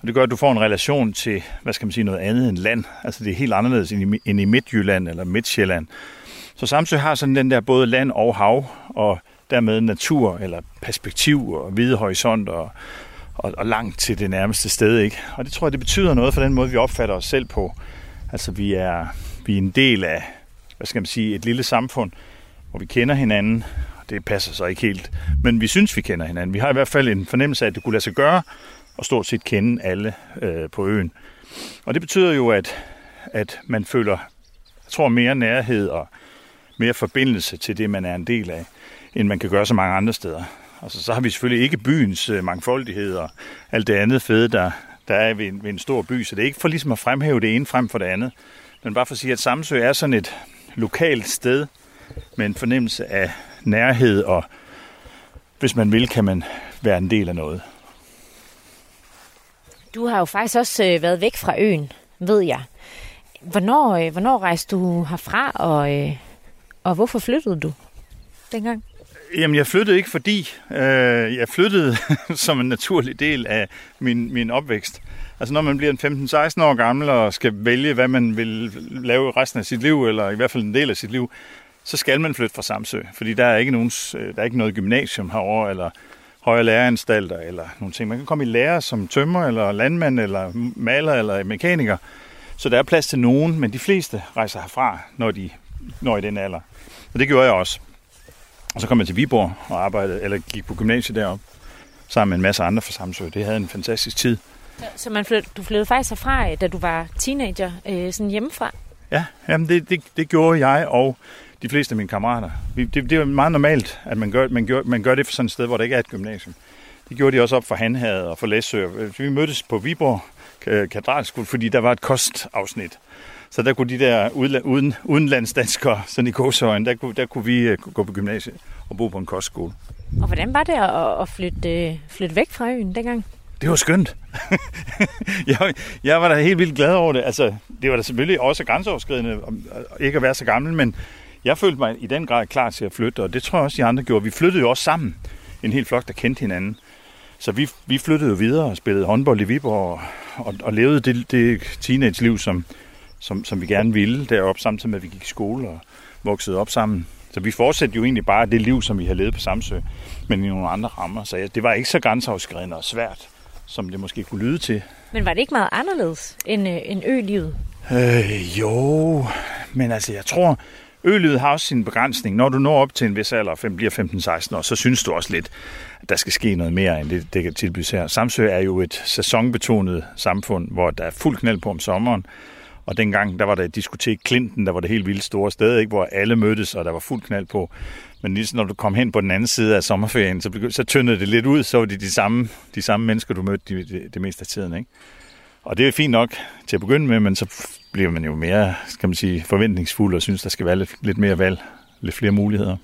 Og det gør, at du får en relation til, hvad skal man sige, noget andet end land. Altså det er helt anderledes end i, end i Midtjylland eller Midtjylland. Så Samsø har sådan den der både land og hav, og dermed natur eller perspektiv og hvide horisont og, og, og langt til det nærmeste sted. Ikke? Og det tror jeg, det betyder noget for den måde, vi opfatter os selv på. Altså vi er, vi er en del af, hvad skal man sige, et lille samfund, hvor vi kender hinanden. Det passer så ikke helt, men vi synes, vi kender hinanden. Vi har i hvert fald en fornemmelse af, at det kunne lade sig gøre, og stort set kende alle øh, på øen. Og det betyder jo, at, at man føler, jeg tror, mere nærhed og mere forbindelse til det, man er en del af, end man kan gøre så mange andre steder. Altså, så har vi selvfølgelig ikke byens øh, mangfoldighed og alt det andet fede, der, der er ved en, ved en stor by. Så det er ikke for ligesom at fremhæve det ene frem for det andet, men bare for at sige, at Samsø er sådan et lokalt sted med en fornemmelse af nærhed, og hvis man vil, kan man være en del af noget. Du har jo faktisk også øh, været væk fra øen, ved jeg. Hvornår, øh, hvornår rejste du herfra, og, og hvorfor flyttede du dengang? Jamen, jeg flyttede ikke, fordi øh, jeg flyttede som en naturlig del af min, min opvækst. Altså, når man bliver 15-16 år gammel og skal vælge, hvad man vil lave resten af sit liv, eller i hvert fald en del af sit liv, så skal man flytte fra Samsø, fordi der er ikke, nogen, øh, der er ikke noget gymnasium herover eller højere læreanstalter eller nogle ting. Man kan komme i lære som tømmer, eller landmand, eller maler, eller mekaniker. Så der er plads til nogen, men de fleste rejser herfra, når de når i den alder. Og det gjorde jeg også. Og så kom jeg til Viborg og arbejdede, eller gik på gymnasiet deroppe, sammen med en masse andre fra Samsø. Det havde en fantastisk tid. Så man flyt, du flyttede faktisk herfra, da du var teenager, øh, sådan hjemmefra? Ja, jamen det, det, det gjorde jeg og de fleste af mine kammerater. Det, det er meget normalt, at man gør, man, gør, man gør det for sådan et sted, hvor der ikke er et gymnasium. Det gjorde de også op for Hanhavet og for Læsø. Vi mødtes på Viborg Katedralskole, fordi der var et kostafsnit. Så der kunne de der uden, udenlandsdanskere, sådan i Gåsøjen, der kunne, der kunne vi øh, gå på gymnasiet og bo på en kostskole. Og hvordan var det at, at flytte, øh, flytte væk fra øen dengang? Det var skønt. jeg, jeg var da helt vildt glad over det. Altså, det var da selvfølgelig også grænseoverskridende, ikke at være så gammel, men jeg følte mig i den grad klar til at flytte, og det tror jeg også, de andre gjorde. Vi flyttede jo også sammen. En hel flok, der kendte hinanden. Så vi, vi flyttede jo videre og spillede håndbold i Viborg og, og, og levede det, det teenage-liv, som, som, som vi gerne ville deroppe, samtidig med, at vi gik i skole og voksede op sammen. Så vi fortsatte jo egentlig bare det liv, som vi har levet på Samsø, men i nogle andre rammer. Så det var ikke så grænseoverskridende og svært, som det måske kunne lyde til. Men var det ikke meget anderledes end, øh, end ø-livet? Øh, jo, men altså jeg tror, ø-livet har også sin begrænsning. Når du når op til en vis alder, 5, bliver 15-16 år, så synes du også lidt, at der skal ske noget mere, end det, det kan tilbydes her. Samsø er jo et sæsonbetonet samfund, hvor der er fuld knald på om sommeren, og dengang, der var der et diskotek Clinton, der var det helt vildt store sted, ikke, hvor alle mødtes, og der var fuld knald på. Men lige når du kom hen på den anden side af sommerferien, så, begyndte, så tyndede det lidt ud, så var det de samme, de samme mennesker, du mødte det de, de meste af tiden. Ikke? Og det er fint nok til at begynde med, men så bliver man jo mere, skal man sige, forventningsfuld og synes, der skal være lidt, lidt mere valg, lidt flere muligheder.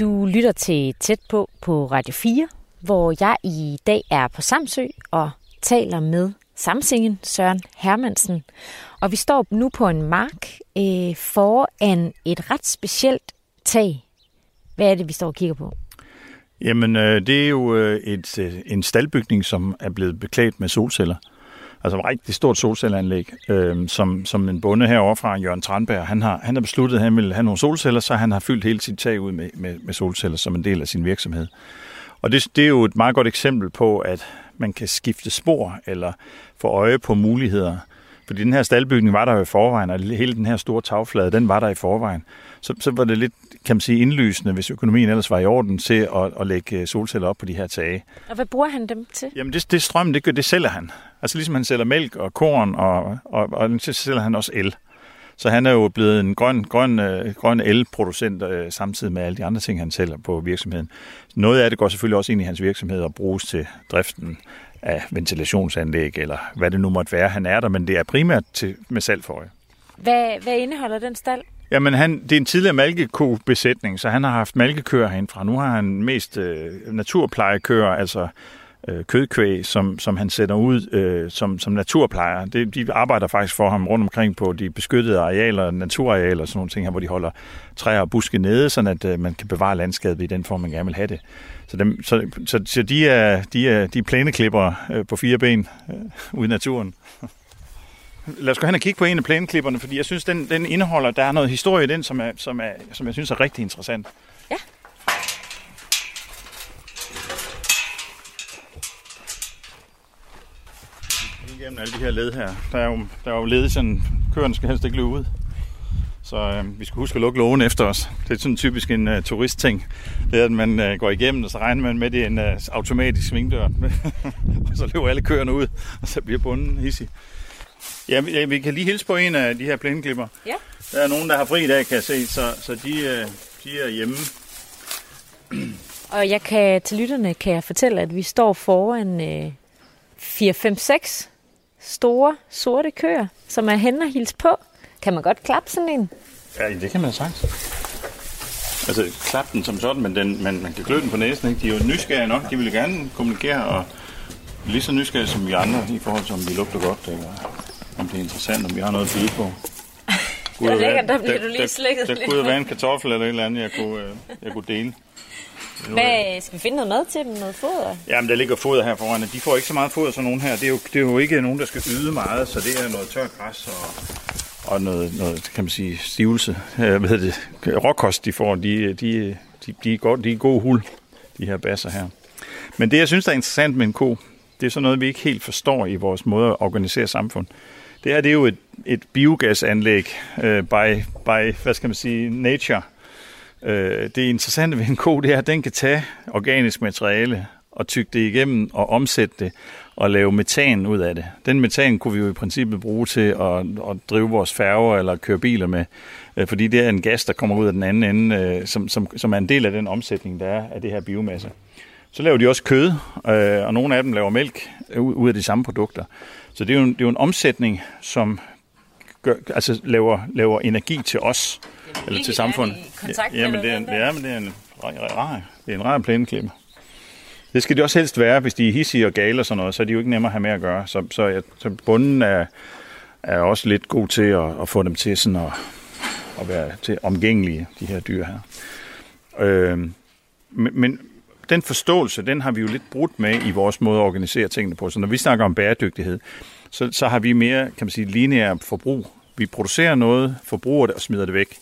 Du lytter til Tæt på på Radio 4, hvor jeg i dag er på Samsø og taler med Samsingen Søren Hermansen. Og vi står nu på en mark øh, foran et ret specielt tag. Hvad er det, vi står og kigger på? Jamen, øh, det er jo øh, et, øh, en staldbygning, som er blevet beklædt med solceller. Altså et rigtig stort solcelleranlæg, øh, som, som en bonde herovre fra, Jørgen Tranberg, han har, han har besluttet, at han vil have nogle solceller, så han har fyldt hele sit tag ud med, med, med solceller som en del af sin virksomhed. Og det, det er jo et meget godt eksempel på, at man kan skifte spor eller få øje på muligheder. Fordi den her staldbygning var der jo i forvejen, og hele den her store tagflade, den var der i forvejen. Så, så var det lidt, kan man sige, indlysende, hvis økonomien ellers var i orden, til at, at lægge solceller op på de her tage. Og hvad bruger han dem til? Jamen det, det strøm, det, gør, det sælger han. Altså ligesom han sælger mælk og korn, og, og, og, og så sælger han også el. Så han er jo blevet en grøn, grøn, øh, grøn elproducent øh, samtidig med alle de andre ting, han sælger på virksomheden. Noget af det går selvfølgelig også ind i hans virksomhed og bruges til driften af ventilationsanlæg, eller hvad det nu måtte være, han er der, men det er primært til, med salg for øje. Hvad, hvad indeholder den stald? Jamen, han, det er en tidligere malkekobesætning, så han har haft malkekøer herindfra. Nu har han mest øh, naturplejekøer, altså øh, kødkvæg, som, som han sætter ud øh, som, som naturplejer. Det, de arbejder faktisk for ham rundt omkring på de beskyttede arealer, naturarealer og sådan nogle ting her, hvor de holder træer og buske nede, sådan at øh, man kan bevare landskabet i den form, man gerne vil have det. Så, dem, så, så, så de er, de er, de er plæneklipper øh, på fire ben øh, ude i naturen. Lad os gå hen og kigge på en af plæneklipperne, fordi jeg synes, den, den indeholder, der er noget historie i den, som, er, som, er, som jeg synes er rigtig interessant. Ja. Igennem alle de her led her. Der er jo, der er jo led, sådan køerne skal helst ikke løbe ud. Så øh, vi skal huske at lukke lågen efter os. Det er sådan typisk en uh, turistting. Det er, at man uh, går igennem, og så regner man med, at det er en uh, automatisk svingdør. og så løber alle køerne ud, og så bliver bunden hissig. Ja, vi, vi kan lige hilse på en af de her plæneklipper. Ja. Der er nogen, der har fri i dag, kan jeg se, så, så de, uh, de er hjemme. Og jeg kan til lytterne kan jeg fortælle, at vi står foran øh, 4-5-6 store sorte køer, som er hen og hils på. Kan man godt klappe sådan en? Ja, det kan man sagt. Altså, klappe den som sådan, men den, man, man kan klø den på næsen, ikke? De er jo nysgerrige nok, de vil gerne kommunikere og, Lige så nysgerrig som vi andre i forhold til, om vi lugter godt, eller om det er interessant, om vi har noget at byde på. Det er lækkert, der bliver du lige slikket der, der, der kunne være en kartoffel eller et eller andet, jeg kunne, øh, jeg kunne dele. Hvad, skal vi finde noget mad til dem? Noget foder? Jamen, der ligger foder her foran. De får ikke så meget foder som nogen her. Det er jo, det er jo ikke nogen, der skal yde meget, så det er noget tørt græs og, og noget, noget, kan man sige, stivelse. Hvad hedder det? Råkost, de får. De, de, de, de, er godt, de er gode hul, de her basser her. Men det, jeg synes, der er interessant med en ko, det er sådan noget, vi ikke helt forstår i vores måde at organisere samfund. Det her det er jo et, et biogasanlæg uh, by, by, hvad skal man sige, nature. Øh, det interessante ved en ko, det er, at den kan tage organisk materiale og tygge det igennem og omsætte det og lave metan ud af det. Den metan kunne vi jo i princippet bruge til at, at drive vores færger eller køre biler med, øh, fordi det er en gas, der kommer ud af den anden ende, øh, som, som, som er en del af den omsætning, der er af det her biomasse. Så laver de også kød, øh, og nogle af dem laver mælk ud af de samme produkter. Så det er jo en, det er jo en omsætning, som gør, altså laver, laver energi til os, eller til samfundet. Ja, men det er, ja, men det er en rar, det er en rar plæneklippe. Det skal de også helst være, hvis de er hissige og gale og sådan noget, så er de jo ikke nemmere at have med at gøre. Så, så, ja, så bunden er, er også lidt god til at, at få dem til sådan at, at være til omgængelige, de her dyr her. Øh, men, men den forståelse, den har vi jo lidt brudt med i vores måde at organisere tingene på. Så når vi snakker om bæredygtighed, så, så har vi mere, kan man sige, lineær forbrug. Vi producerer noget, forbruger det og smider det væk.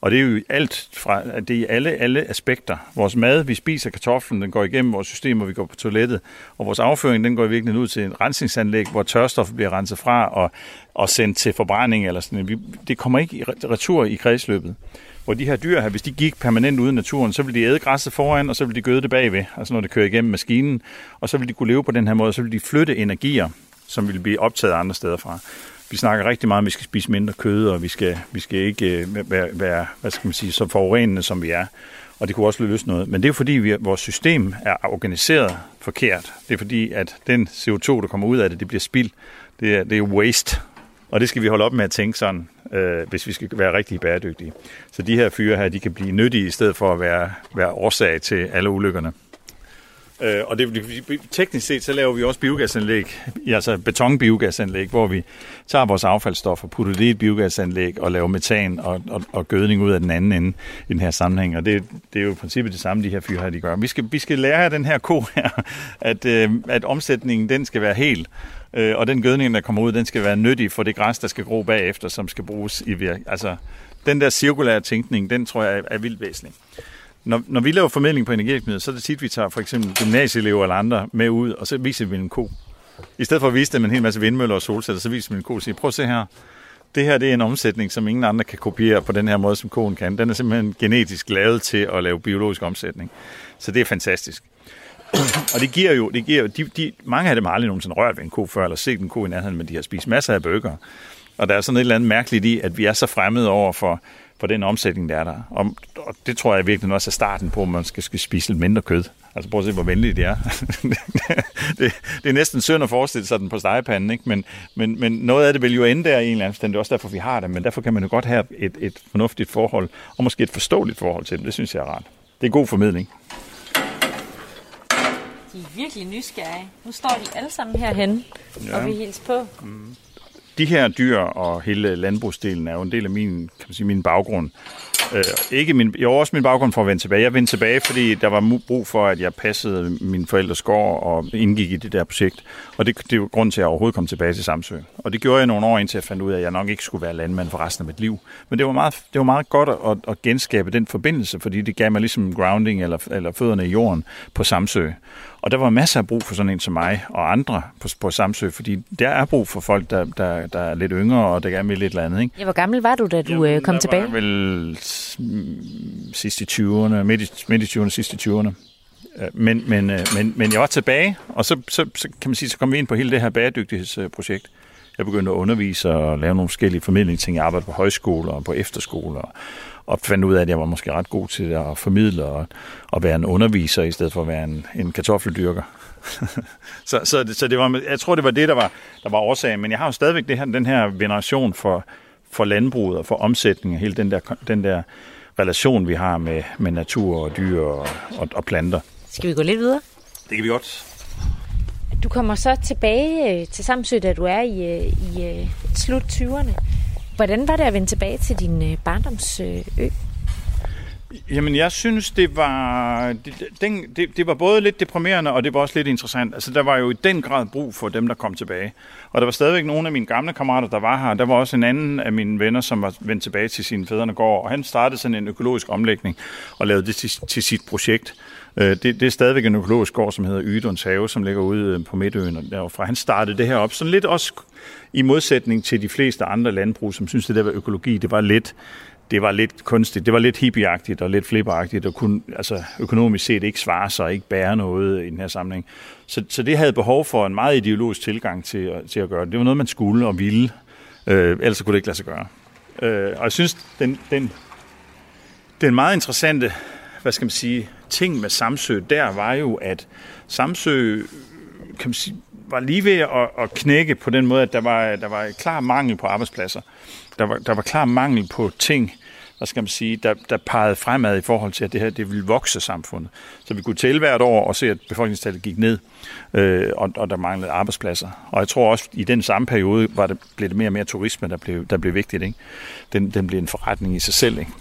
Og det er jo alt fra, det er i alle, alle aspekter. Vores mad, vi spiser kartoflen, den går igennem vores system, og vi går på toilettet. Og vores afføring, den går i virkeligheden ud til en rensningsanlæg, hvor tørstoffet bliver renset fra og, og sendt til forbrænding. Eller sådan. Det kommer ikke i retur i kredsløbet hvor de her dyr her, hvis de gik permanent ude i naturen, så ville de æde græsset foran, og så ville de gøde det bagved, altså når det kører igennem maskinen, og så ville de kunne leve på den her måde, så ville de flytte energier, som ville blive optaget andre steder fra. Vi snakker rigtig meget om, at vi skal spise mindre kød, og vi skal, vi skal ikke øh, være, være hvad skal man sige, så forurenende, som vi er. Og det kunne også løse noget. Men det er fordi, vi, vores system er organiseret forkert. Det er fordi, at den CO2, der kommer ud af det, det bliver spild. Det er, det er waste. Og det skal vi holde op med at tænke sådan, øh, hvis vi skal være rigtig bæredygtige. Så de her fyre her, de kan blive nyttige i stedet for at være, være årsag til alle ulykkerne. Øh, og det, teknisk set, så laver vi også biogasanlæg, altså betonbiogasanlæg, hvor vi tager vores affaldsstoffer, putter det i et biogasanlæg og laver metan og, og, og gødning ud af den anden ende i den her sammenhæng. Og det, det er jo i princippet det samme, de her fyre her, de gør. Vi skal, vi skal lære af den her ko her, at, øh, at omsætningen, den skal være helt. Øh, og den gødning, der kommer ud, den skal være nyttig for det græs, der skal gro bagefter, som skal bruges i virk. Altså, den der cirkulære tænkning, den tror jeg er, er vildt væsentlig. Når, når vi laver formidling på energivirksomheder, så er det tit, vi tager for eksempel gymnasieelever eller andre med ud, og så viser vi en ko. I stedet for at vise dem en hel masse vindmøller og solceller, så viser vi en ko og siger, prøv at se her, det her det er en omsætning, som ingen andre kan kopiere på den her måde, som koen kan. Den er simpelthen genetisk lavet til at lave biologisk omsætning. Så det er fantastisk. og det giver jo, det giver jo de, de, mange af dem har aldrig nogensinde rørt ved en ko før, eller set en ko i nærheden, men de har spist masser af bøger. Og der er sådan et eller andet mærkeligt i, at vi er så fremmede over for, for den omsætning, der er der. Og, og det tror jeg virkelig også er starten på, at man skal, skal spise lidt mindre kød. Altså prøv at se, hvor venligt det er. det, det er næsten synd at forestille sig den på stegepanden, ikke? Men, men, men noget af det vil jo ende der i en eller anden stand. Det er også derfor, vi har det. Men derfor kan man jo godt have et, et fornuftigt forhold, og måske et forståeligt forhold til dem. Det synes jeg er rart. Det er god formidling. De er virkelig nysgerrige. Nu står de alle sammen herhen, ja. og vi hilser på. Mm de her dyr og hele landbrugsdelen er jo en del af min, kan man sige, min baggrund. Øh, ikke min, jeg var også min baggrund for at vende tilbage. Jeg vendte tilbage, fordi der var brug for, at jeg passede min forældres gård og indgik i det der projekt. Og det, det var grund til, at jeg overhovedet kom tilbage til Samsø. Og det gjorde jeg nogle år, indtil jeg fandt ud af, at jeg nok ikke skulle være landmand for resten af mit liv. Men det var meget, det var meget godt at, at genskabe den forbindelse, fordi det gav mig ligesom grounding eller, eller fødderne i jorden på Samsø. Og der var masser af brug for sådan en som mig og andre på, på Samsø, fordi der er brug for folk, der, der, der er lidt yngre og der gerne vil lidt andet. Ikke? Ja, hvor gammel var du, da du Jamen, kom der tilbage? Jeg var vel sidste 20'erne, midt i, midt i 20'erne, sidste 20'erne. Men, men, men, men jeg var tilbage, og så, så, så kan man sige, så kom vi ind på hele det her bæredygtighedsprojekt. Jeg begyndte at undervise og lave nogle forskellige formidlingsting. Jeg arbejdede på højskoler og på efterskoler, og fandt ud af, at jeg var måske ret god til at formidle og, og være en underviser, i stedet for at være en, en kartoffeldyrker. så, så, så det var, jeg tror, det var det, der var, der var årsagen. Men jeg har jo stadigvæk det her, den her veneration for, for landbruget og for omsætning og hele den der, den der relation, vi har med, med natur og dyr og, og, og planter. Skal vi gå lidt videre? Det kan vi godt. Du kommer så tilbage øh, til Samsø, da du er i, øh, i øh, slut 20'erne. Hvordan var det at vende tilbage til din øh, barndomsø? Øh, Jamen, jeg synes, det var, det, den, det, det var både lidt deprimerende, og det var også lidt interessant. Altså, der var jo i den grad brug for dem, der kom tilbage. Og der var stadigvæk nogle af mine gamle kammerater, der var her. Der var også en anden af mine venner, som var vendt tilbage til sine fædrene gård, og han startede sådan en økologisk omlægning og lavede det til, til sit projekt. Øh, det, det er stadigvæk en økologisk gård, som hedder Ydons Have, som ligger ude øh, på Midtøen. Og derfra han startede det her op. Sådan lidt også i modsætning til de fleste andre landbrug, som synes, det der var økologi, det var lidt det var lidt kunstigt, det var lidt hippieagtigt og lidt flipperagtigt, og kunne altså, økonomisk set ikke svare sig og ikke bære noget i den her sammenhæng. Så, så det havde behov for en meget ideologisk tilgang til, til at gøre det. Det var noget, man skulle og ville, øh, ellers kunne det ikke lade sig gøre. Øh, og jeg synes, den, den, den meget interessante, hvad skal man sige, ting med Samsø, der var jo, at Samsø kan man sige, var lige ved at, at knække på den måde, at der var, der var klar mangel på arbejdspladser. Der var, der var klar mangel på ting, hvad skal man sige, der, der pegede fremad i forhold til, at det her det ville vokse samfundet. Så vi kunne tælle hvert år og se, at befolkningstallet gik ned, øh, og, og der manglede arbejdspladser. Og jeg tror også, i den samme periode var det, blev det mere og mere turisme, der blev, der blev vigtigt. Ikke? Den, den blev en forretning i sig selv. Ikke?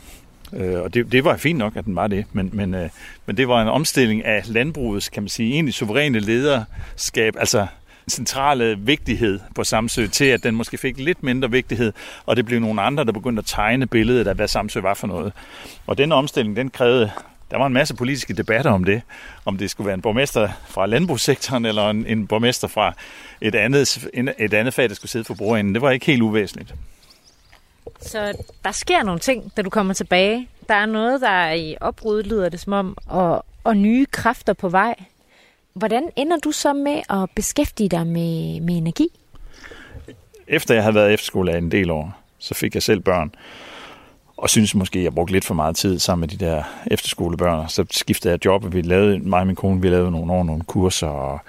Øh, og det, det var fint nok, at den var det, men, men, øh, men det var en omstilling af landbrugets, kan man sige, egentlig suveræne lederskab, altså centrale vigtighed på Samsø til, at den måske fik lidt mindre vigtighed, og det blev nogle andre, der begyndte at tegne billedet af, hvad Samsø var for noget. Og den omstilling, den krævede der var en masse politiske debatter om det, om det skulle være en borgmester fra landbrugssektoren, eller en, en borgmester fra et andet, et andet fag, der skulle sidde for bordenden. Det var ikke helt uvæsentligt. Så der sker nogle ting, da du kommer tilbage. Der er noget, der er i opbrud, lyder det som om, og, og nye kræfter på vej. Hvordan ender du så med at beskæftige dig med, med energi? Efter jeg havde været efterskole en del år, så fik jeg selv børn. Og synes måske, at jeg brugte lidt for meget tid sammen med de der efterskolebørn. Så skiftede jeg job, og vi lavede, mig og min kone, vi lavede nogle år nogle kurser, og,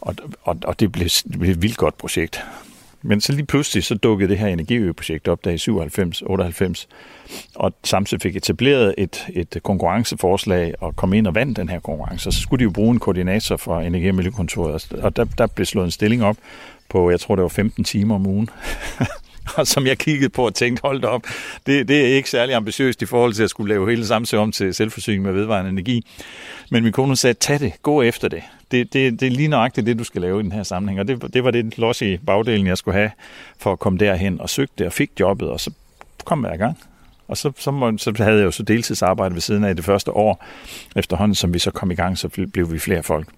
og, og, og det, blev, det blev et vildt godt projekt. Men så lige pludselig så dukkede det her energiøprojekt op der i 97, 98, og samtidig fik etableret et, et konkurrenceforslag og kom ind og vandt den her konkurrence. Og så skulle de jo bruge en koordinator fra Energi- og Miljøkontoret, og der, der blev slået en stilling op på, jeg tror det var 15 timer om ugen. og som jeg kiggede på og tænkte, hold op, det, det er ikke særlig ambitiøst i forhold til at skulle lave hele Samsø om til selvforsyning med vedvarende energi. Men min kone sagde, tag det, gå efter det. Det, det, det er lige nøjagtigt det, du skal lave i den her sammenhæng. Og det, det var det loss i bagdelen, jeg skulle have for at komme derhen og søgte det og fik jobbet, og så kom jeg i gang. Og så, så, må, så havde jeg jo så deltidsarbejde ved siden af det første år. Efterhånden, som vi så kom i gang, så blev vi flere folk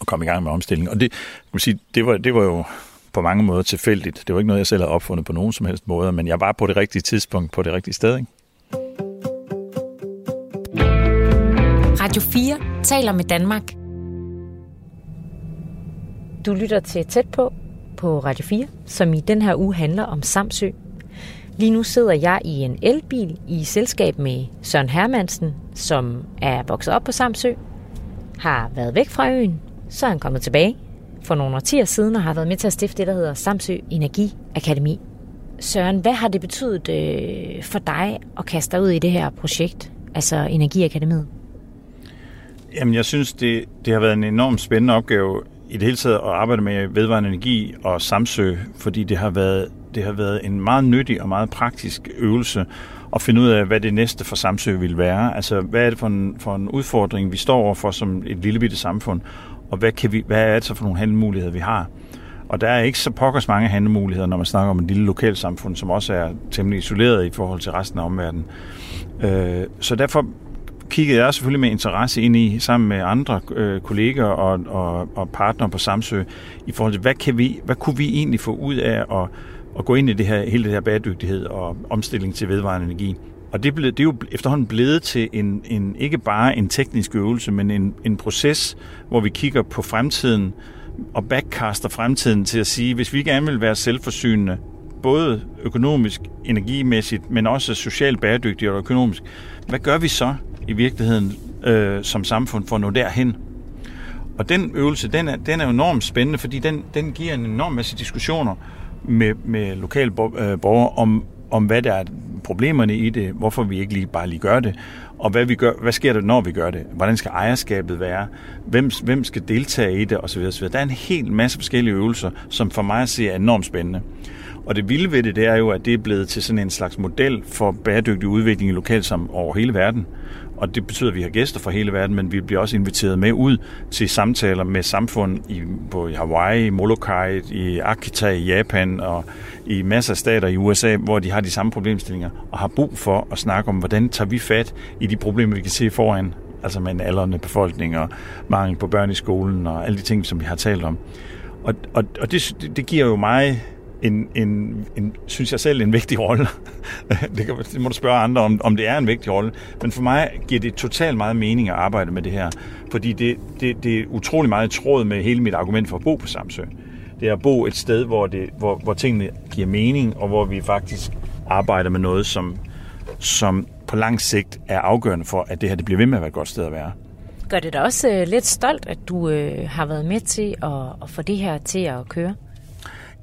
og kom i gang med omstillingen. Og det, kan man sige, det, var, det var jo på mange måder tilfældigt. Det var ikke noget, jeg selv havde opfundet på nogen som helst måde, men jeg var på det rigtige tidspunkt på det rigtige sted. Ikke? Radio 4 taler med Danmark. Du lytter til Tæt på på Radio 4, som i den her uge handler om Samsø. Lige nu sidder jeg i en elbil i selskab med Søren Hermansen, som er vokset op på Samsø, har været væk fra øen, så er han kommet tilbage for nogle årtier siden og har været med til at stifte det, der hedder Samsø Energi Akademi. Søren, hvad har det betydet øh, for dig at kaste dig ud i det her projekt, altså Energiakademiet? Jamen, jeg synes, det, det har været en enormt spændende opgave i det hele taget at arbejde med vedvarende energi og Samsø, fordi det har været, det har været en meget nyttig og meget praktisk øvelse at finde ud af, hvad det næste for Samsø vil være. Altså, hvad er det for en, for en udfordring, vi står overfor som et lille bitte samfund, og hvad, kan vi, hvad er det så for nogle handlemuligheder, vi har? Og der er ikke så pokkers mange handlemuligheder, når man snakker om et lille lokalsamfund, som også er temmelig isoleret i forhold til resten af omverdenen. Øh, så derfor kiggede jeg selvfølgelig med interesse ind i, sammen med andre øh, kolleger og, og, og partnere på Samsø, i forhold til, hvad, kan vi, hvad kunne vi egentlig få ud af at, at gå ind i det her, hele det her bæredygtighed og omstilling til vedvarende energi. Og det, blev, det er jo efterhånden blevet til en, en, ikke bare en teknisk øvelse, men en, en proces, hvor vi kigger på fremtiden og backcaster fremtiden til at sige, hvis vi gerne vil være selvforsynende, både økonomisk, energimæssigt, men også socialt bæredygtigt og økonomisk, hvad gør vi så i virkeligheden øh, som samfund for at nå derhen? Og den øvelse, den er, den er enormt spændende, fordi den, den giver en enorm masse diskussioner med, med lokale øh, borgere om, om, hvad der er problemerne i det, hvorfor vi ikke lige bare lige gør det, og hvad, vi gør, hvad sker der, når vi gør det? Hvordan skal ejerskabet være? Hvem, hvem skal deltage i det? Og så videre. Der er en hel masse forskellige øvelser, som for mig ser er enormt spændende. Og det vilde ved det, det er jo, at det er blevet til sådan en slags model for bæredygtig udvikling i lokalsamfund over hele verden. Og det betyder, at vi har gæster fra hele verden, men vi bliver også inviteret med ud til samtaler med samfund i, på i Hawaii, Molokai, i Akita i Japan og i masser af stater i USA, hvor de har de samme problemstillinger og har brug for at snakke om, hvordan tager vi fat i de problemer, vi kan se foran, altså med en aldrende befolkning og mangel på børn i skolen og alle de ting, som vi har talt om. Og, og, og det, det giver jo mig en, en, en, synes jeg selv, en vigtig rolle. det, kan, det må du spørge andre om, om det er en vigtig rolle. Men for mig giver det totalt meget mening at arbejde med det her, fordi det, det, det er utrolig meget tråd med hele mit argument for at bo på Samsø. Det er at bo et sted, hvor, det, hvor, hvor tingene giver mening, og hvor vi faktisk arbejder med noget, som, som på lang sigt er afgørende for, at det her det bliver ved med at være et godt sted at være. Gør det dig også øh, lidt stolt, at du øh, har været med til at, at få det her til at køre?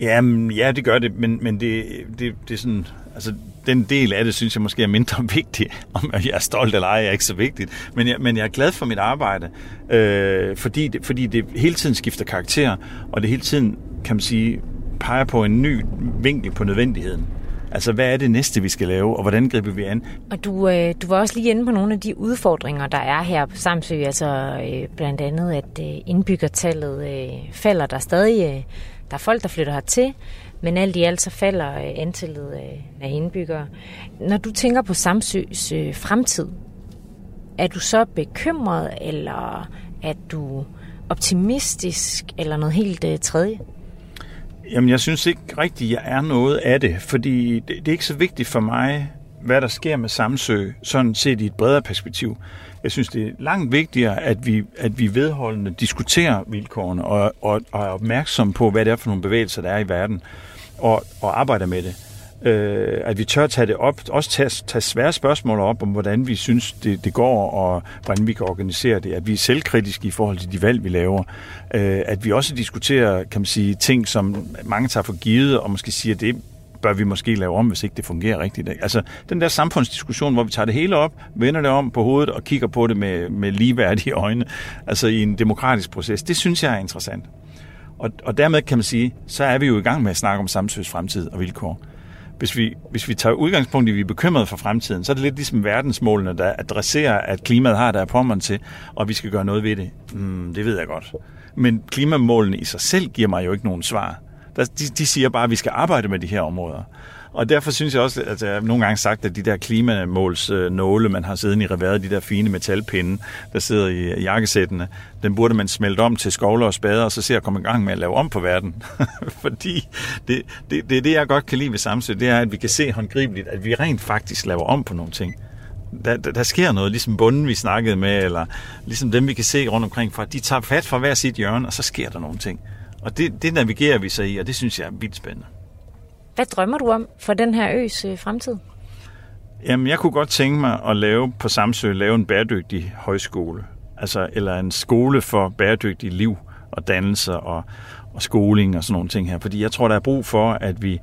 Jamen, ja, det gør det, men, men det, det, det er sådan, altså, den del af det, synes jeg måske er mindre vigtig. Om jeg er stolt eller ej, er ikke så vigtigt. Men jeg, men jeg er glad for mit arbejde, øh, fordi, det, fordi det hele tiden skifter karakter, og det hele tiden, kan man sige, peger på en ny vinkel på nødvendigheden. Altså, hvad er det næste, vi skal lave, og hvordan griber vi an? Og du, øh, du var også lige inde på nogle af de udfordringer, der er her på Samsø. Altså øh, blandt andet, at øh, indbyggertallet øh, falder der stadig. Øh, der er folk, der flytter hertil, men alt i alt så falder øh, antallet øh, af indbyggere. Når du tænker på Samsøs øh, fremtid, er du så bekymret, eller er du optimistisk, eller noget helt tredje? Jamen, jeg synes ikke rigtigt, jeg er noget af det, fordi det, det er ikke så vigtigt for mig, hvad der sker med Samsø, sådan set i et bredere perspektiv. Jeg synes, det er langt vigtigere, at vi, at vi vedholdende diskuterer vilkårene og, og, og er opmærksom på, hvad det er for nogle bevægelser, der er i verden, og, og arbejder med det. Øh, at vi tør tage det op, også tage, tage svære spørgsmål op om, hvordan vi synes, det, det går, og hvordan vi kan organisere det. At vi er selvkritiske i forhold til de valg, vi laver. Øh, at vi også diskuterer, kan man sige, ting, som mange tager for givet, og måske siger, det bør vi måske lave om, hvis ikke det fungerer rigtigt. Altså, den der samfundsdiskussion, hvor vi tager det hele op, vender det om på hovedet og kigger på det med, med ligeværdige øjne, altså i en demokratisk proces, det synes jeg er interessant. Og, og dermed kan man sige, så er vi jo i gang med at snakke om samsøs fremtid og vilkår. Hvis vi, hvis vi tager udgangspunkt i, at vi er bekymrede for fremtiden, så er det lidt ligesom verdensmålene, der adresserer, at klimaet har der pommeren til, og vi skal gøre noget ved det. Mm, det ved jeg godt. Men klimamålene i sig selv giver mig jo ikke nogen svar. Der, de, de siger bare, at vi skal arbejde med de her områder. Og derfor synes jeg også, at altså, jeg har nogle gange sagt, at de der klimamåls nåle, man har siddet i reværet, de der fine metalpinde, der sidder i jakkesættene, den burde man smelte om til skovler og spader, og så se at komme i gang med at lave om på verden. Fordi det, det, det er det, jeg godt kan lide ved Samsø, det er, at vi kan se håndgribeligt, at vi rent faktisk laver om på nogle ting. Der, der, der sker noget, ligesom bunden, vi snakkede med, eller ligesom dem, vi kan se rundt omkring, for de tager fat fra hver sit hjørne, og så sker der nogle ting. Og det, det navigerer vi så i, og det synes jeg er vildt spændende. Hvad drømmer du om for den her øs øh, fremtid? Jamen, jeg kunne godt tænke mig at lave på Samsø, lave en bæredygtig højskole. Altså, eller en skole for bæredygtig liv og dannelse og, og skoling og sådan nogle ting her. Fordi jeg tror, der er brug for, at vi,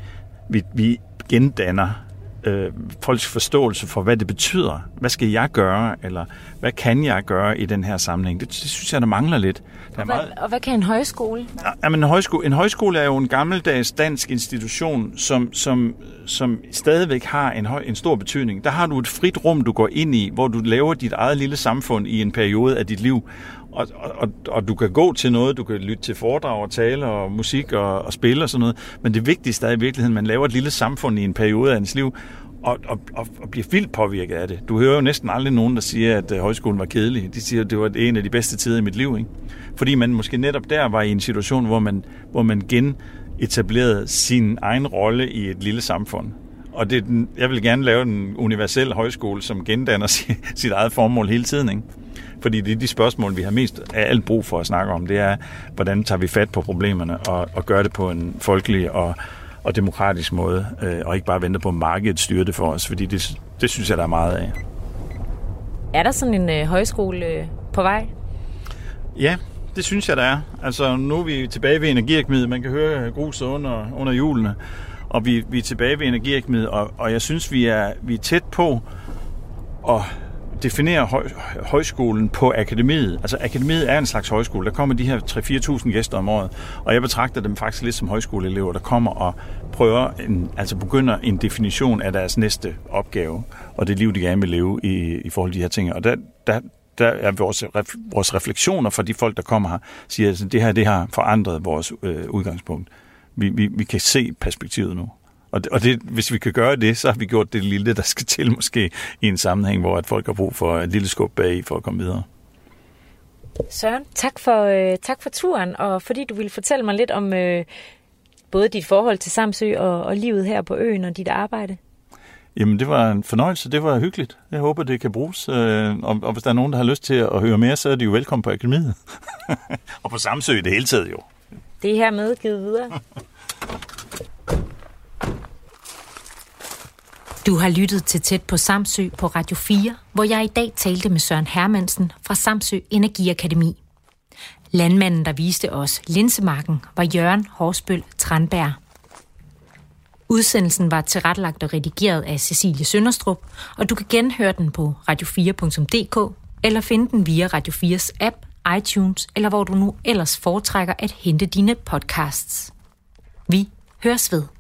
vi, vi gendanner øh, folks forståelse for, hvad det betyder. Hvad skal jeg gøre, eller hvad kan jeg gøre i den her sammenhæng? Det, det synes jeg, der mangler lidt. Der og, hvad, meget... og hvad kan en højskole? Ja, men en, højskole, en højskole er jo en gammeldags dansk institution, som, som, som stadigvæk har en, høj, en stor betydning. Der har du et frit rum, du går ind i, hvor du laver dit eget lille samfund i en periode af dit liv. Og, og, og du kan gå til noget, du kan lytte til foredrag og tale og musik og, og spille og sådan noget. Men det vigtigste er i virkeligheden, at man laver et lille samfund i en periode af ens liv, og, og, og, og bliver vildt påvirket af det. Du hører jo næsten aldrig nogen, der siger, at øh, højskolen var kedelig. De siger, at det var en af de bedste tider i mit liv. Ikke? Fordi man måske netop der var i en situation, hvor man, hvor man genetablerede sin egen rolle i et lille samfund. Og det, jeg vil gerne lave en universel højskole, som gendanner sit eget formål hele tiden. Ikke? Fordi det er de spørgsmål, vi har mest af alt brug for at snakke om. Det er, hvordan tager vi fat på problemerne og, og gør det på en folkelig og, og demokratisk måde, øh, og ikke bare vente på, at markedet styrer det for os, fordi det, det synes jeg, der er meget af. Er der sådan en øh, højskole øh, på vej? Ja, det synes jeg, der er. Altså, nu er vi tilbage ved energiakmiddel. Man kan høre gruset under, under hjulene. Og vi, vi er tilbage ved energiakmiddel, og, og jeg synes, vi er, vi er tæt på at definere høj, højskolen på akademiet. Altså akademiet er en slags højskole. Der kommer de her 3-4.000 gæster om året, og jeg betragter dem faktisk lidt som højskoleelever, der kommer og prøver, en, altså begynder en definition af deres næste opgave, og det liv, de gerne vil leve i, i forhold til de her ting. Og der, der, der er vores, vores refleksioner fra de folk, der kommer her, siger, at det her det har forandret vores øh, udgangspunkt. Vi, vi, vi kan se perspektivet nu. Og, det, og det, hvis vi kan gøre det, så har vi gjort det lille, der skal til måske i en sammenhæng, hvor at folk har brug for et lille skub bag for at komme videre. Søren, tak for, øh, tak for turen, og fordi du ville fortælle mig lidt om øh, både dit forhold til Samsø og, og livet her på øen og dit arbejde. Jamen, det var en fornøjelse. Det var hyggeligt. Jeg håber, det kan bruges. Øh, og, og hvis der er nogen, der har lyst til at høre mere, så er de jo velkommen på akademiet. og på Samsø i det hele taget jo. Det er her med givet videre. Du har lyttet til Tæt på Samsø på Radio 4, hvor jeg i dag talte med Søren Hermansen fra Samsø Energiakademi. Landmanden, der viste os linsemarken, var Jørgen Horsbøl Tranberg. Udsendelsen var tilrettelagt og redigeret af Cecilie Sønderstrup, og du kan genhøre den på radio4.dk eller finde den via Radio 4's app, iTunes eller hvor du nu ellers foretrækker at hente dine podcasts. Vi høres ved.